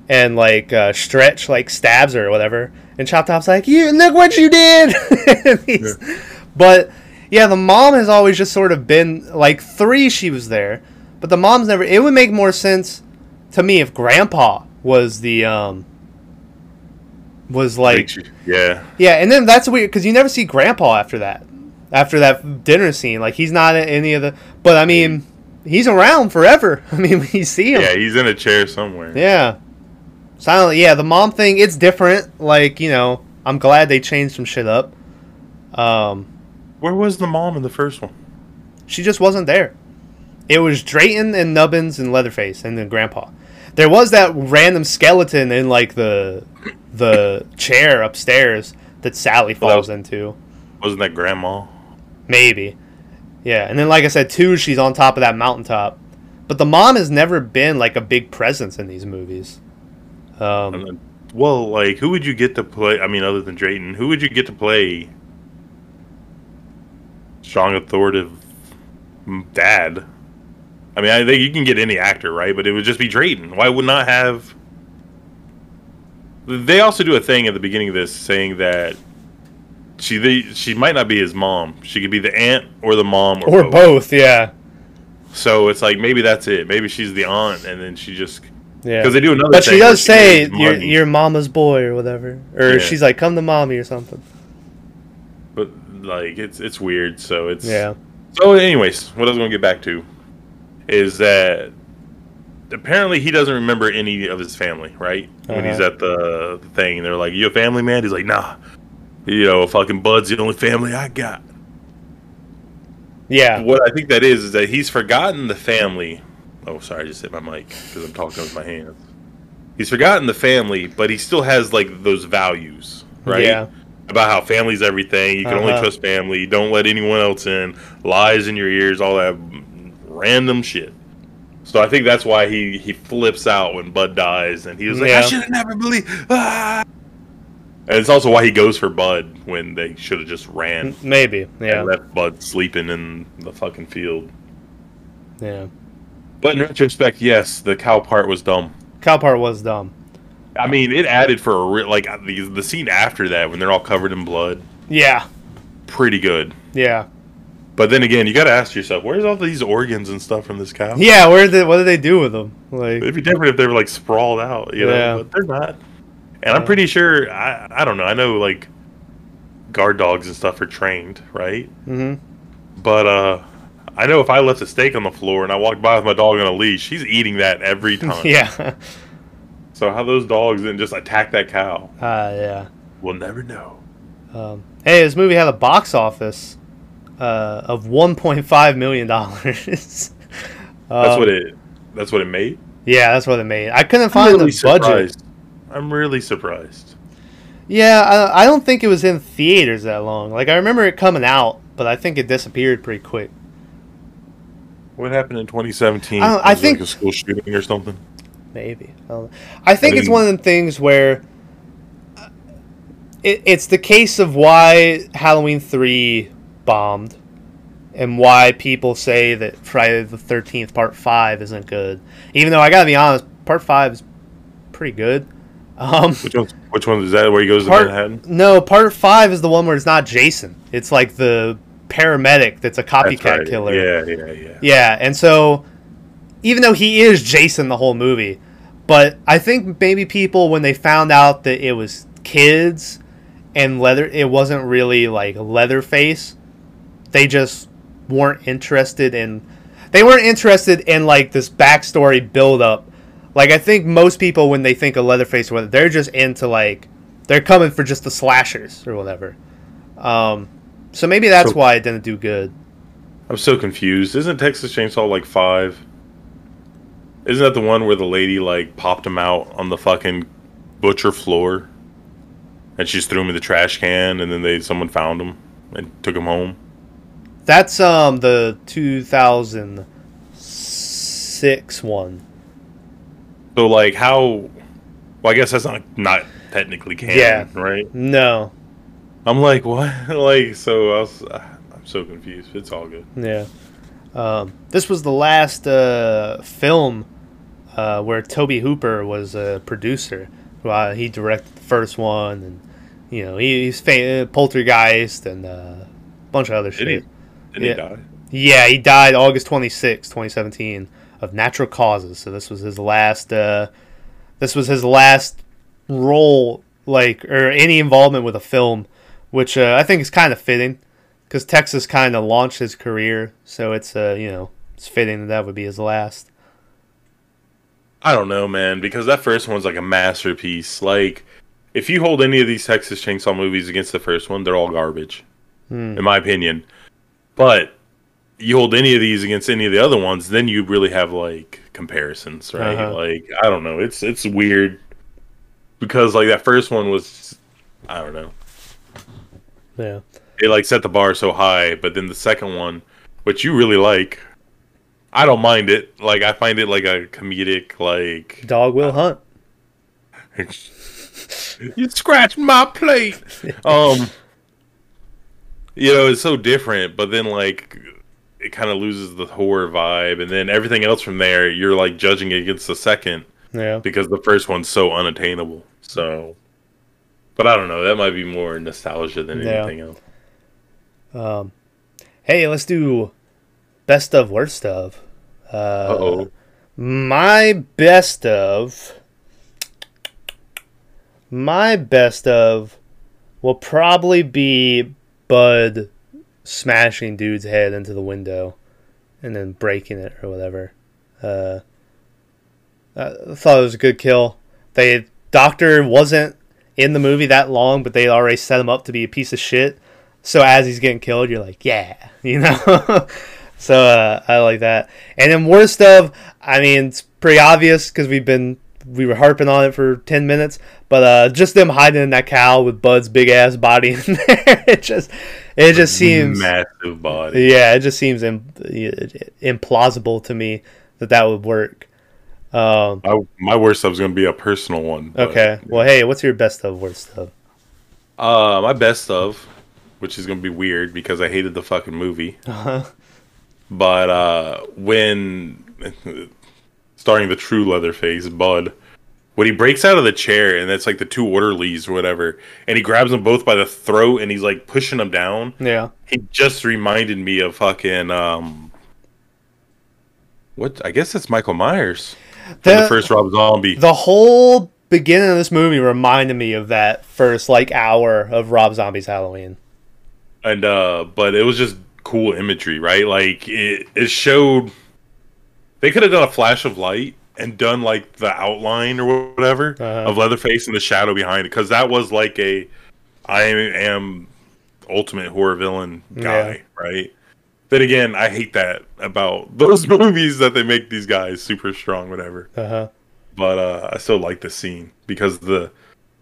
and like uh, Stretch like stabs her or whatever, and Chop Top's like, "You look what you did." He's- But yeah, the mom has always just sort of been like three. She was there, but the mom's never. It would make more sense to me if Grandpa was the um was like yeah, yeah, and then that's weird because you never see Grandpa after that. After that dinner scene, like he's not in any of the. But I mean, he's around forever. I mean, we see him. yeah, he's in a chair somewhere. Yeah. Silent. Yeah, the mom thing. It's different. Like you know, I'm glad they changed some shit up. Um, Where was the mom in the first one? she just wasn't there. It was Drayton and Nubbins and Leatherface and then Grandpa. There was that random skeleton in like the the chair upstairs that Sally Well, that falls was- into. Wasn't that grandma? Maybe. Yeah, and then like I said, two, she's on top of that mountaintop. But the mom has never been like a big presence in these movies. Um, Well, like, who would you get to play? I mean, other than Drayton, who would you get to play strong, authoritative dad? I mean, I think you can get any actor, right? But it would just be Drayton. Why would not have? They also do a thing at the beginning of this saying that she they, she might not be his mom. She could be the aunt or the mom or, or both. both, yeah, So it's like maybe that's it. Maybe she's the aunt, and then she just yeah. because they do another. But she does say gives you're, mama's boy or whatever, or Yeah. she's like, "Come to mommy" or something. but like it's it's weird. So it's Yeah, So, anyways, what I was going to get back to is that apparently he doesn't remember any of his family, right? When he's Uh-huh. at the thing, they're like, "You a family man?" He's like, "Nah." You know, fucking Bud's the only family I got. yeah, What I think that is is that he's forgotten the family. Oh, sorry, I just hit my mic because I'm talking with my hands. He's forgotten the family, but he still has like those values, right? Yeah. About how family's everything. You can only Uh-huh. trust family. Don't let anyone else in. Lies in your ears. All that random shit. So I think that's why he he flips out when Bud dies, and he was like, Yeah. "I should have never believed." Ah! And it's also why he goes for Bud when they should have just ran maybe, yeah, and left Bud sleeping in the fucking field. yeah. But in retrospect, yes, the cow part was dumb. Cow part was dumb. I mean, it added for a real like uh, the the scene after that when they're all covered in blood, Yeah, pretty good. yeah, But then again, you got to ask yourself, where's all these organs and stuff from this cow? yeah. Where did what did they do with them? Like, It'd be different if they were like sprawled out, you know. Yeah. But they're not. And I'm pretty sure I I don't know. I know like guard dogs and stuff are trained, right? hmm But uh I know if I left a steak on the floor and I walked by with my dog on a leash, he's eating that every time. yeah, So how those dogs didn't just attack that cow, uh, yeah. we'll never know. Um, hey, this movie had a box office uh, of 1.5 million dollars. That's Um, what it. That's what it made. Yeah, that's what it made. I couldn't find really the budget. I'm really surprised. Yeah, I, I don't think it was in theaters that long. Like I remember it coming out, but I think it disappeared pretty quick. What happened in 2017? I I think- like a school shooting or something. Maybe. I, don't know. I think it's one of the things where uh, it, it's the case of why Halloween 3 bombed and why people say that Friday the 13th Part 5 isn't good. Even though I got to be honest, Part 5 is pretty good. Um, Which one? Which one is that? Where he goes to part, Manhattan? no, Part 5 is the one where it's not Jason. It's like the paramedic that's a That's copycat right. killer. Yeah, yeah, yeah. Yeah, and so even though he is Jason the whole movie, but I think maybe people when they found out that it was kids and leather it wasn't really like Leatherface, they just weren't interested in they weren't interested in like this backstory build up. Like I think most people when they think of Leatherface or whatever, they're just into like they're coming for just the slashers or whatever. Um so maybe that's So- why it didn't do good. I'm so confused. Isn't Texas Chainsaw like five? Isn't that the one where the lady like popped him out on the fucking butcher floor, and she just threw him in the trash can, and then they someone found him and took him home? That's um the 2006 one. So like how? Well, I guess that's not not technically canon, Yeah. right? No. I'm like what? like so I was. I'm so confused. It's all good. Yeah. Um, this was the last uh, film uh, where Tobe Hooper was a producer. Uh, he directed the first one, and you know he, he's fa- uh, Poltergeist and uh, a bunch of other Did shit. he? Did Yeah. he die? Yeah, he died August 26, 2017 of natural causes. So this was his last uh this was his last role like or any involvement with a film, which uh, I think is kind of fitting cuz Texas kind of launched his career, so it's uh, you know, it's fitting that that would be his last. I don't know, man, because that first one's like a masterpiece. Like, if you hold any of these Texas Chainsaw movies against the first one, they're all garbage, in my opinion. But you hold any of these against any of the other ones, then you really have like comparisons, right? Uh-huh. Like, I don't know, it's it's weird because like that first one was, I don't know, Yeah. it like set the bar so high, but then the second one, which you really like. I don't mind it. Like I find it like a comedic, like Dog will hunt. you scratched my plate. Um, you know, it's so different, but then like it kind of loses the horror vibe, and then everything else from there, you're like judging it against the second Yeah. because the first one's so unattainable. So, but I don't know. That might be more nostalgia than Yeah. anything else. Um hey, let's do best of worst of. Uh oh. My best of. My best of will probably be Bud smashing dude's head into the window and then breaking it or whatever. Uh, I thought it was a good kill. They Doctor wasn't in the movie that long, but they already set him up to be a piece of shit. So as he's getting killed, you're like, yeah, you know. so uh, I like that. And then worst of, I mean, it's pretty obvious because we've been we were harping on it for ten minutes, but uh, just them hiding in that cow with Bud's big ass body in there, it just it just seems massive body. yeah, it just seems Im- implausible to me that that would work. Um, I, my worst stuff is gonna be a personal one. but- okay, well, hey, what's your best of worst of? Uh, my best of, which is gonna be weird because I hated the fucking movie. Uh-huh. But uh, when starring the true Leatherface, Bud, when he breaks out of the chair and it's like the two orderlies or whatever, and he grabs them both by the throat and he's like pushing them down. Yeah, He just reminded me of fucking um, what? I guess it's Michael Myers, from the, The- first Rob Zombie. the whole beginning of this movie reminded me of that first like hour of Rob Zombie's Halloween. and uh but it was just cool imagery right like it, it showed they could have done a flash of light and done like the outline or whatever Uh-huh. of leatherface and the shadow behind it because that was like a i am ultimate horror villain guy Yeah. right then again i hate that about those movies that they make these guys super strong whatever Uh huh. but uh i still like the scene because the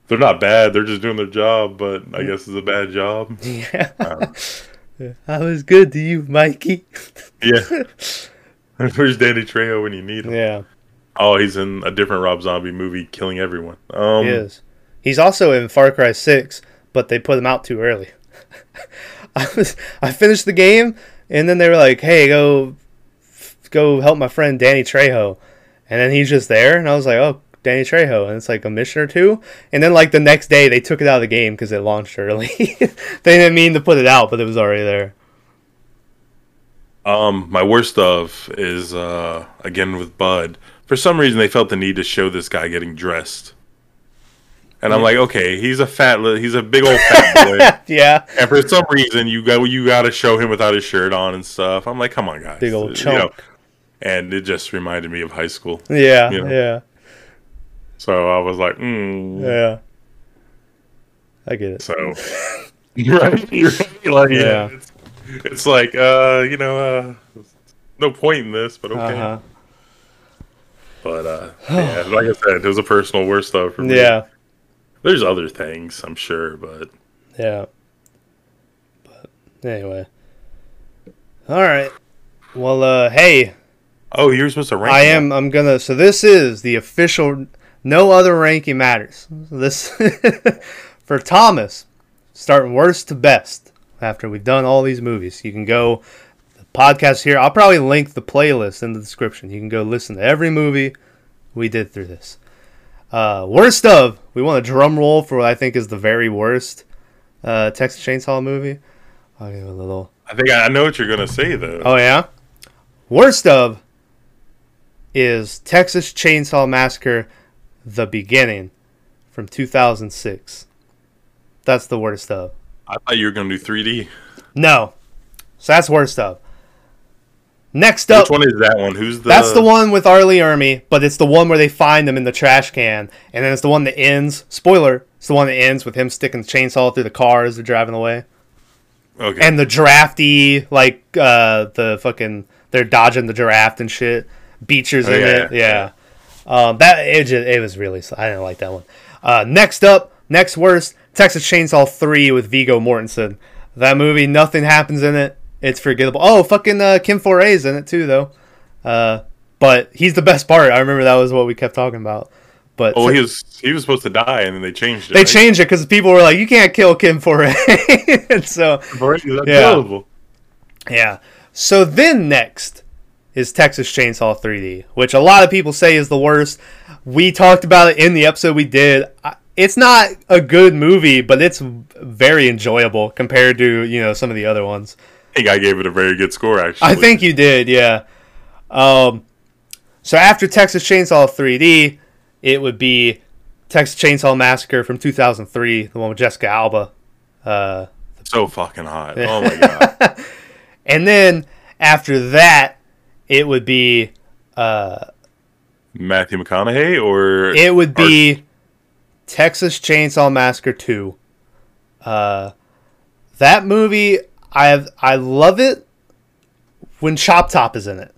they're not bad they're just doing their job but i guess it's a bad job Yeah. I was good to you, Mikey. Yeah. Where's Danny Trejo when you need him? Yeah, Oh, he's in a different Rob Zombie movie, killing everyone. Um, he is. He's also in Far Cry Six, but they put him out too early. I was I finished the game, and then they were like, "Hey, go, go help my friend Danny Trejo," and then he's just there, and I was like, "Oh, Danny Trejo," and it's like a mission or two, and then like the next day they took it out of the game because it launched early. they didn't mean to put it out, but it was already there. Um, my worst of is uh again with Bud. For some reason, they felt the need to show this guy getting dressed, and I'm like, okay, he's a fat, li- he's a big old fat boy, Yeah. and for some reason, you got you got to show him without his shirt on and stuff. I'm like, come on, guys, Big old You chunk. and it just reminded me of high school. Yeah. You know. Yeah. So I was like, mm. Yeah. I get it. So, right, You're right, like, Yeah. yeah, it's, like, uh, you know, uh, no point in this, but okay. Uh-huh. But uh, yeah, like I said, it was a personal worst stuff for me. Yeah. there's other things, I'm sure, but Yeah. But anyway. All right. Well, uh, hey, oh, you're supposed to rank. I am. I'm gonna. So this is the official. No other ranking matters. This for Thomas, starting worst to best. After we've done all these movies, you can go the podcast here. I'll probably link the playlist in the description. You can go listen to every movie we did through this. Uh, worst of. We want a drum roll for what I think is the very worst uh, Texas Chainsaw movie. I'll give a little. I think I know what you're gonna say though. Oh yeah. Worst of is Texas Chainsaw Massacre: The Beginning from 2006. That's the worst of. I thought you were gonna do 3D. No, so that's worst of. Next up, Which one is that one? Who's the? that's the one with R. Lee Ermey, but it's the one where they find them in the trash can, and then it's the one that ends. Spoiler: it's the one that ends with him sticking the chainsaw through the car as they're driving away. Okay. and the drafty like uh the fucking they're dodging the draft and shit beechers Oh, in yeah, it yeah um that it, just, it was really i didn't like that one uh next up next worst texas chainsaw 3 with viggo mortensen that movie nothing happens in it it's forgettable oh fucking uh ken foree's in it too though uh but he's the best part i remember that was what we kept talking about but oh, he was he was supposed to die, and then they changed it. they right? changed it because people were like you can't kill ken foree and so Yeah. terrible. Yeah. So then next is Texas Chainsaw 3D, which a lot of people say is the worst. We talked about it in the episode we did. I- It's not a good movie, but it's very enjoyable compared to, you know, some of the other ones. I think I gave it a very good score. Actually, I think you did, yeah. Um, so after Texas Chainsaw 3D, it would be Texas Chainsaw Massacre from 2003, the one with Jessica Alba. Uh, so fucking hot. Oh my god. and then after that, it would be uh, Matthew McConaughey or it would be Texas Chainsaw Massacre 2. Uh, that movie, I have, I love it when Chop Top is in it.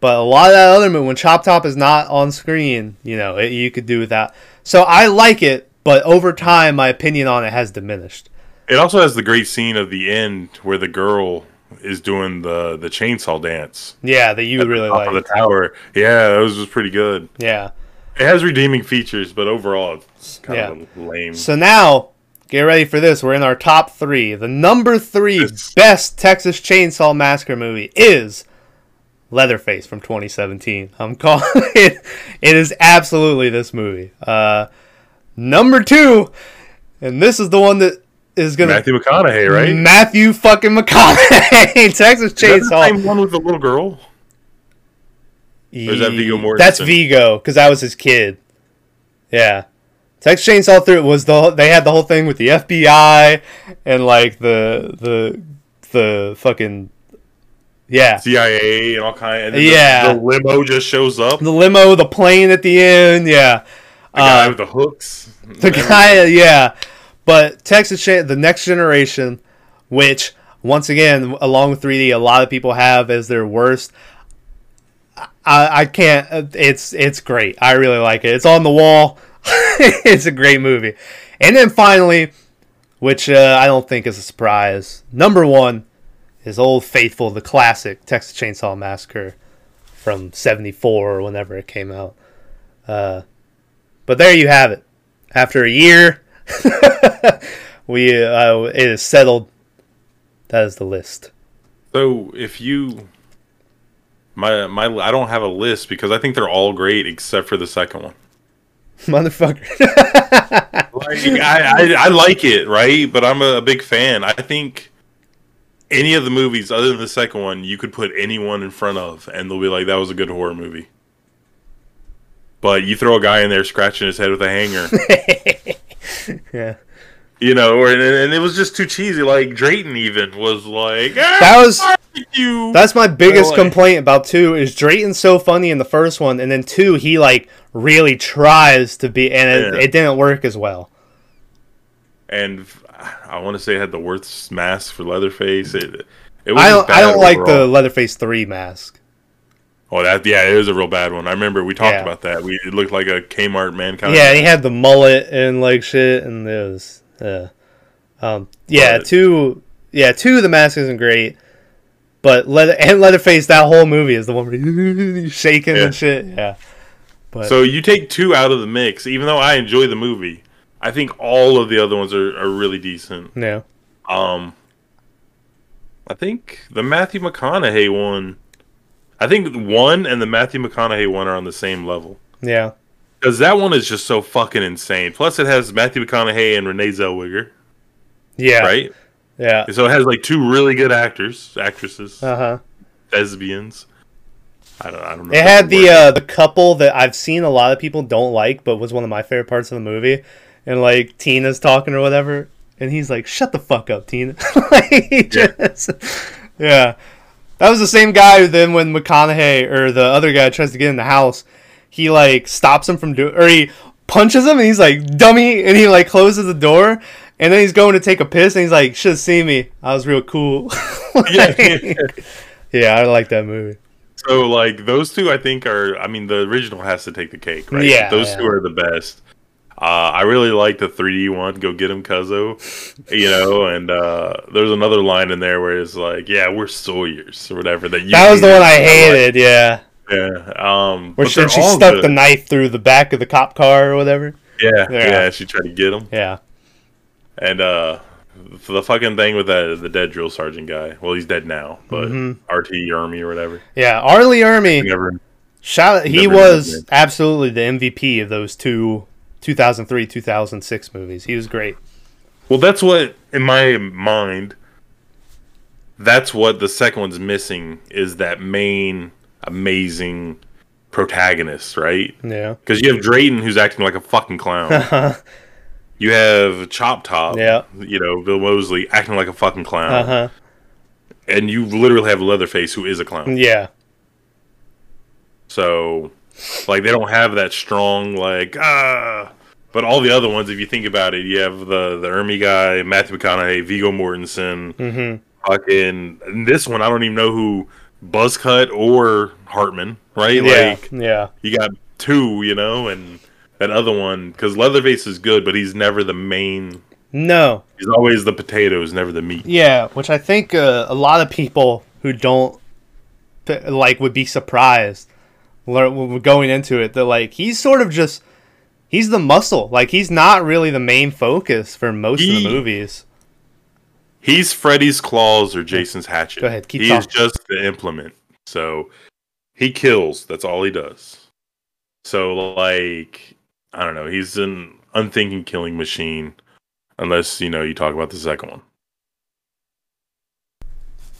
But a lot of that other movie, when Chop Top is not on screen, you know, it, you could do without. So I like it, but over time, my opinion on it has diminished. It also has the great scene of the end where the girl is doing the the chainsaw dance Yeah, that you really of the tower. Yeah, that was just pretty good. Yeah. It has redeeming features, but overall it's kind Yeah. of lame. So now, get ready for this. We're in our top three. The number three Yes. best Texas Chainsaw Massacre movie is Leatherface from 2017. I'm calling it. It is absolutely this movie. Uh, number two, and this is the one that is gonna Matthew McConaughey, right? Matthew fucking McConaughey, Texas Is that the Chainsaw. same one with the little girl? Is that Viggo Mortensen? That's Viggo, because that was his kid. Yeah. Texas Chainsaw 3 was the they had the whole thing with the FBI and like the the the fucking yeah CIA and all kind. Then Yeah. the, the limo just shows up. The the limo the plane at the end yeah the guy Uh, with the hooks. the guy yeah but Texas Chain the next generation which once again along with 3D a lot of people have as their worst I, can't it's it's great. I really like it. It's on the wall. It's a great movie. And then finally which uh, I don't think is a surprise number one is Old Faithful the classic Texas Chainsaw Massacre from 74 or whenever it came out. Uh, but there you have it. After a year we uh, it is settled. That is the list. So if you, my my, I don't have a list because I think they're all great except for the second one. motherfucker Like, I, I I like it, right? But I'm a, big fan. I think any of the movies other than the second one, you could put anyone in front of, and they'll be like, "That was a good horror movie." But you throw a guy in there scratching his head with a hanger, Yeah. You know, or and, and it was just too cheesy. Like Drayton even was like, "Ah, That was you." that's my biggest Really? complaint about two is Drayton's so funny in the first one, and then two he like really tries to be, and it, Yeah. it didn't work as well. and I want to say it had the worst mask for Leatherface. It, it was I don't I don't like the. Leatherface three mask. Oh, that yeah, it was a real bad one. I remember we talked Yeah. about that. We it looked like a Kmart mankind. Yeah, he had the mullet and like shit, and it was, uh, um, yeah, But- two, yeah, two. The mask isn't great, but leather and Leatherface. That whole movie is the one where shaking Yeah. and shit. Yeah, but So you take two out of the mix, even though I enjoy the movie. I think all of the other ones are, are really decent. Yeah. Um, I think the Matthew McConaughey one. I think one and the Matthew McConaughey one are on the same level yeah, because that one is just so fucking insane. Plus, it has Matthew McConaughey and Renee Zellweger, yeah, right? yeah, So it has like two really good actors, actresses, uh huh. thespians. I don't, I don't know. It had the uh, the couple that I've seen a lot of people don't like, but was one of my favorite parts of the movie. And like Tina's talking or whatever, and he's like, "Shut the fuck up, Tina." like, Yeah. just, yeah. That was the same guy who then when McConaughey or the other guy tries to get in the house, he like stops him from doing, or he punches him, and he's like, "Dummy!" and he like closes the door. And then he's going to take a piss, and he's like, "Should seen me. I was real cool." Yeah. Like- yeah, I like that movie. So like those two, I think are. I mean, the original has to take the cake, right? Yeah, those yeah. two are the best. Uh, I really like the 3D one. Go get him, Cuzzo. You know, and uh, there's another line in there where it's like, "Yeah, we're Sawyer's" or whatever. That you That was the one I like. hated. Yeah. Yeah. Um. Where she, she stuck good. the knife through the back of the cop car or whatever. Yeah, Yeah. yeah. She tried to get him, Yeah. and uh, the fucking thing with that the dead drill sergeant guy. Well, he's dead now, but Mm-hmm. RT Army or whatever. Yeah. R. Lee Ermey, Never. shout he was heard of him. absolutely the MVP of those two 2003 2006 movies. He was great. Well, that's what in my mind. That's what the second one's missing is that main amazing protagonists, right? Yeah. Because you have Drayton who's acting like a fucking clown. you have Chop Top, Yeah. you know, Bill Moseley acting like a fucking clown, Uh huh. and you literally have Leatherface who is a clown. Yeah. So, like, they don't have that strong like ah. But all the other ones, if you think about it, you have the the Ermey guy, Matthew McConaughey, Viggo Mortensen, Mm-hmm. fucking. And this one, I don't even know who Buzzcut or Hartman, right? Yeah. Like, yeah. you got two, you know, and that other one because Leatherface is good, but he's never the main. No. He's always the potatoes, never the meat. Yeah, which I think uh, a lot of people who don't like would be surprised lear- when we're going into it. They're like, he's sort of just he's the muscle. Like he's not really the main focus for most of the movies. He's Freddy's claws or Jason's hatchet. Go ahead, keep He's talking. just the implement. So he kills. That's all he does. So like I don't know. He's an unthinking killing machine, unless you know you talk about the second one.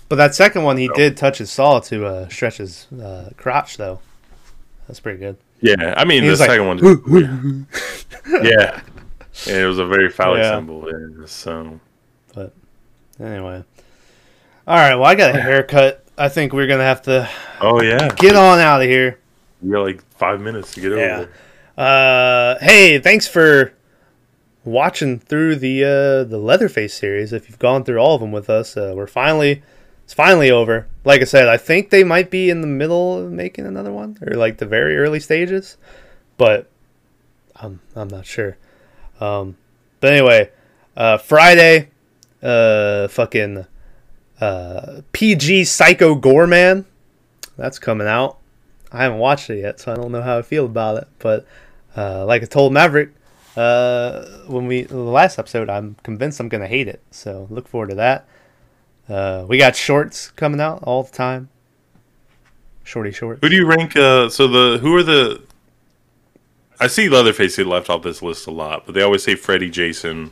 But that second one, he So- did touch his saw to uh, stretch his uh, crotch, though. That's pretty good. Yeah, I mean He the was like, second one. yeah, yeah, it was a very phallic Yeah. symbol. Yeah, so anyway, all right. Well, I got a haircut. I think we're gonna have to oh yeah, get on out of here. you got like five minutes to get over Yeah. there. Uh, hey, thanks for watching through the uh, the Leatherface series. If you've gone through all of them with us, uh, we're finally it's finally over. Like I said, I think they might be in the middle of making another one or like the very early stages, but I'm I'm not sure. Um, but anyway, uh, Friday, uh, fucking uh, PG Psycho Goreman, that's coming out. I haven't watched it yet, so I don't know how I feel about it. But uh, like I told Maverick uh, when we the last episode, I'm convinced I'm gonna hate it. So look forward to that. Uh, we got shorts coming out all the time. Shorty shorts. Who do you rank? Uh, so the who are the? I see Leatherface get left off this list a lot, but they always say Freddy, Jason,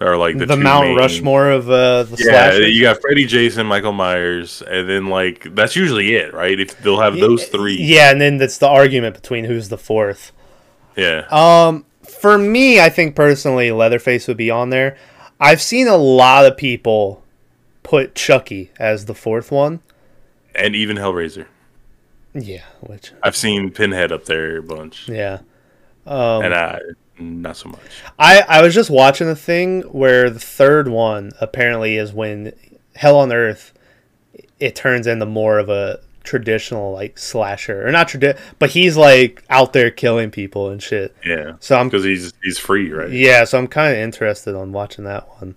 are like the, the Mount main- Rushmore of uh, the Yeah, slasher. you got Freddy, Jason, Michael Myers, and then like that's usually it, right? If they'll have those three. Yeah, and then that's the argument between who's the fourth. Yeah. Um, for me, I think personally, Leatherface would be on there. I've seen a lot of people put Chucky as the fourth one. and even Hellraiser. Yeah, which I've seen Pinhead up there a bunch, yeah. and I not so much. I I was just watching a thing where the third one apparently is when Hell on Earth it turns into more of a traditional like slasher or not tradi- but he's like out there killing people and shit. Yeah, So I'm because he's he's free, right? yeah, so I'm kind of interested on watching that one.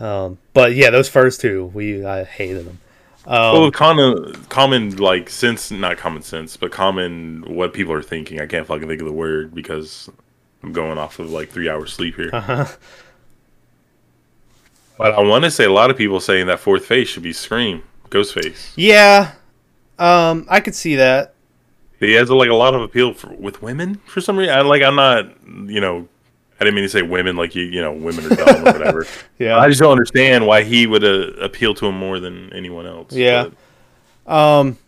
Um, but yeah, those first two we I hated them. Um, well, common, common like sense, not common sense, but common what people are thinking. I can't fucking think of the word because I'm going off of like three hours sleep here. Uh-huh. But I want to say a lot of people saying that fourth face should be Scream, Ghostface. Yeah, um, I could see that. He has like a lot of appeal for, with women for some reason. I, like I'm not, you know, I didn't mean to say women like you, you know, women are dumb or whatever. Yeah. I just don't understand why he would uh, appeal to him more than anyone else. Yeah. But Um,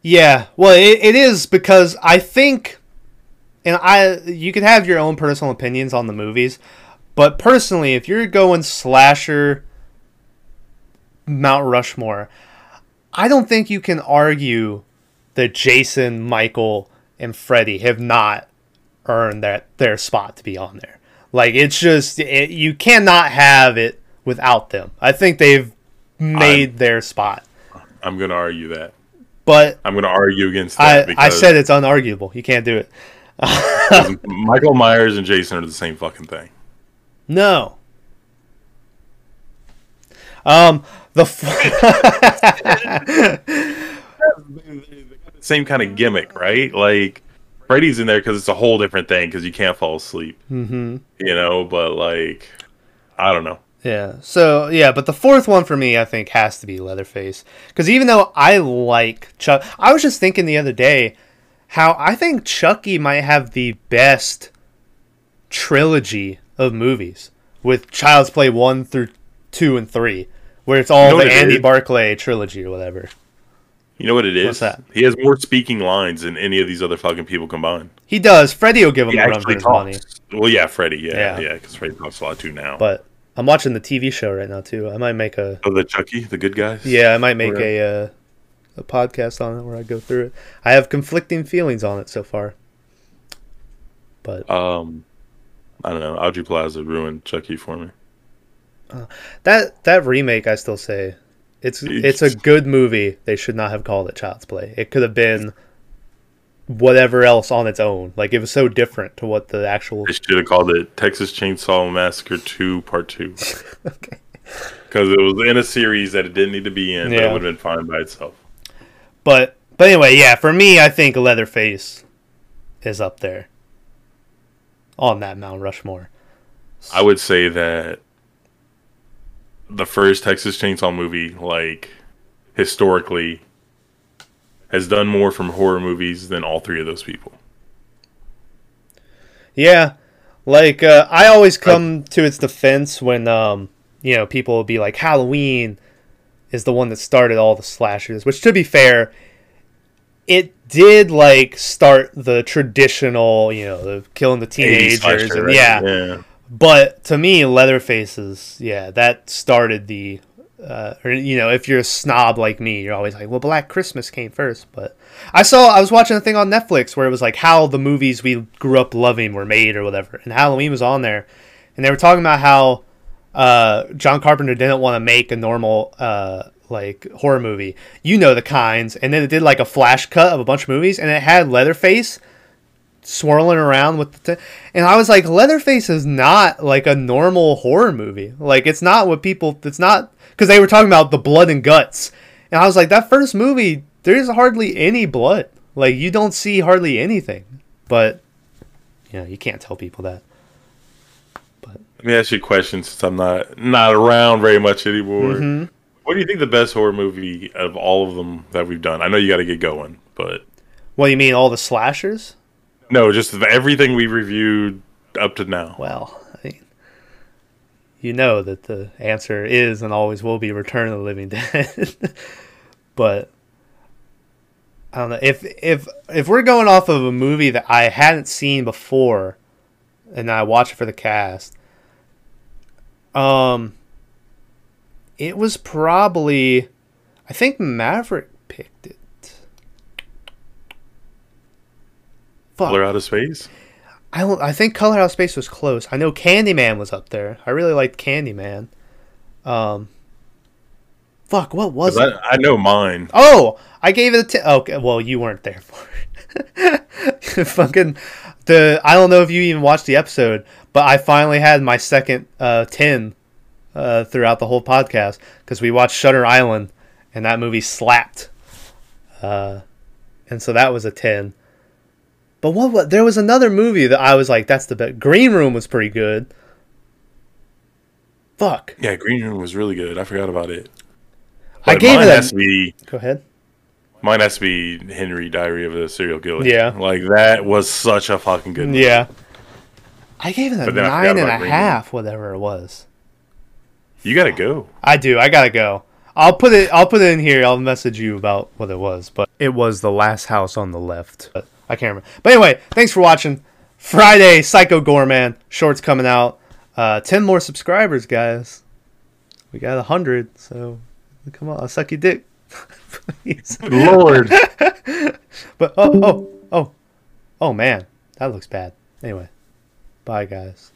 yeah. Well, it, it is because I think, and I you can have your own personal opinions on the movies, but personally, if you're going slasher, Mount Rushmore, I don't think you can argue that Jason, Michael, and Freddy have not earned that their spot to be on there. Like it's just it, you cannot have it without them. I think they've made their spot. I'm gonna argue that. But I'm gonna argue against I, that I because said it's unarguable. You can't do it. Michael Myers and Jason are the same fucking thing. No. Um, the f- Same kind of gimmick, right? Like Freddy's in there because it's a whole different thing because you can't fall asleep. Mm-hmm. You know, but like, I don't know. yeah. So yeah, but the fourth one for me, I think, has to be Leatherface because even though I like Chuck, I was just thinking the other day how I think Chucky might have the best trilogy of movies with Child's Play one through two and three, where it's all You know the it Andy is? Barclay trilogy or whatever. You know what it is? What's that? He has more speaking lines than any of these other fucking people combined. He does. Freddy will give him He a run for his money. Well, yeah, Freddy. Yeah, Yeah. yeah, because Freddy talks a lot too now. But I'm watching the TV show right now too. I might make a oh, the Chucky, the good guys. yeah, I might make Right. a uh, a podcast on it where I go through it. I have conflicting feelings on it so far. But Um, I don't know. Aubrey Plaza ruined Chucky for me. that that remake, I still say, it's it's a good movie. They should not have called it Child's Play. It could have been whatever else on its own. Like it was so different to what the actual. They should have called it Texas Chainsaw Massacre 2 Part 2. Okay. Because it was in a series that it didn't need to be in, but Yeah. it would have been fine by itself. But but anyway, yeah. For me, I think Leatherface is up there on that Mount Rushmore. I would say that the first Texas Chainsaw movie, like historically, has done more from horror movies than all three of those people. Yeah, like uh, I always come to its defense when um you know people will be like Halloween is the one that started all the slashers, which to be fair, it did like start the traditional you know the killing the teenagers slasher, and right? yeah. yeah. But to me, Leatherface is yeah that started the. Uh, or you know, if you're a snob like me, you're always like, "Well, Black Christmas came first. But I saw, I was watching a thing on Netflix where it was like how the movies we grew up loving were made or whatever, and Halloween was on there, and they were talking about how uh, John Carpenter didn't want to make a normal uh, like horror movie. You know the kinds, and then it did like a flash cut of a bunch of movies, and it had Leatherface swirling around with the t- and I was like Leatherface is not like a normal horror movie. Like it's not what people it's not cuz they were talking about the blood and guts. And I was like that first movie there's hardly any blood. Like you don't see hardly anything. But you know, you can't tell people that. Let me ask you a question since I'm not not around very much anymore. Mm-hmm. What do you think the best horror movie of all of them that we've done? I know you got to get going, but What you mean all the slashers? no, just everything we reviewed up to now. Well, I mean you know that the answer is and always will be Return of the Living Dead. but I don't know if if if we're going off of a movie that I hadn't seen before, and I watch it for the cast. Um, it was probably, I think Maverick picked it. Fuck. Color out of space. I don't. I think Color Out of Space was close. I know Candyman was up there. I really liked Candyman. Um. Fuck. What was it? I, I know mine. Oh, I gave it a ten. Okay, well, you weren't there for it. Fucking the. I don't know if you even watched the episode, but I finally had my second uh, ten uh, throughout the whole podcast because we watched Shutter Island, and that movie slapped. Uh, and so that was a ten. But what, what? There was another movie that I was like, "That's the best." Green Room was pretty good. Fuck. Yeah, Green Room was really good. I forgot about it. I gave it a- has to be Go ahead. Mine has to be Henry Diary of a Serial Killer. Yeah. like that was such a fucking good. movie. Yeah. I gave it a But then nine and a Green half, whatever it was. you gotta go. I do. I gotta go. I'll put it. I'll put it in here. I'll message you about what it was. But it was the last house on the left. But I can't remember. But anyway, thanks for watching. Friday, Psycho Goreman shorts coming out. Uh, ten more subscribers, guys. We got a hundred. So come on, I'll suck your dick. Please. Lord. But oh oh oh oh man, that looks bad. Anyway, bye guys.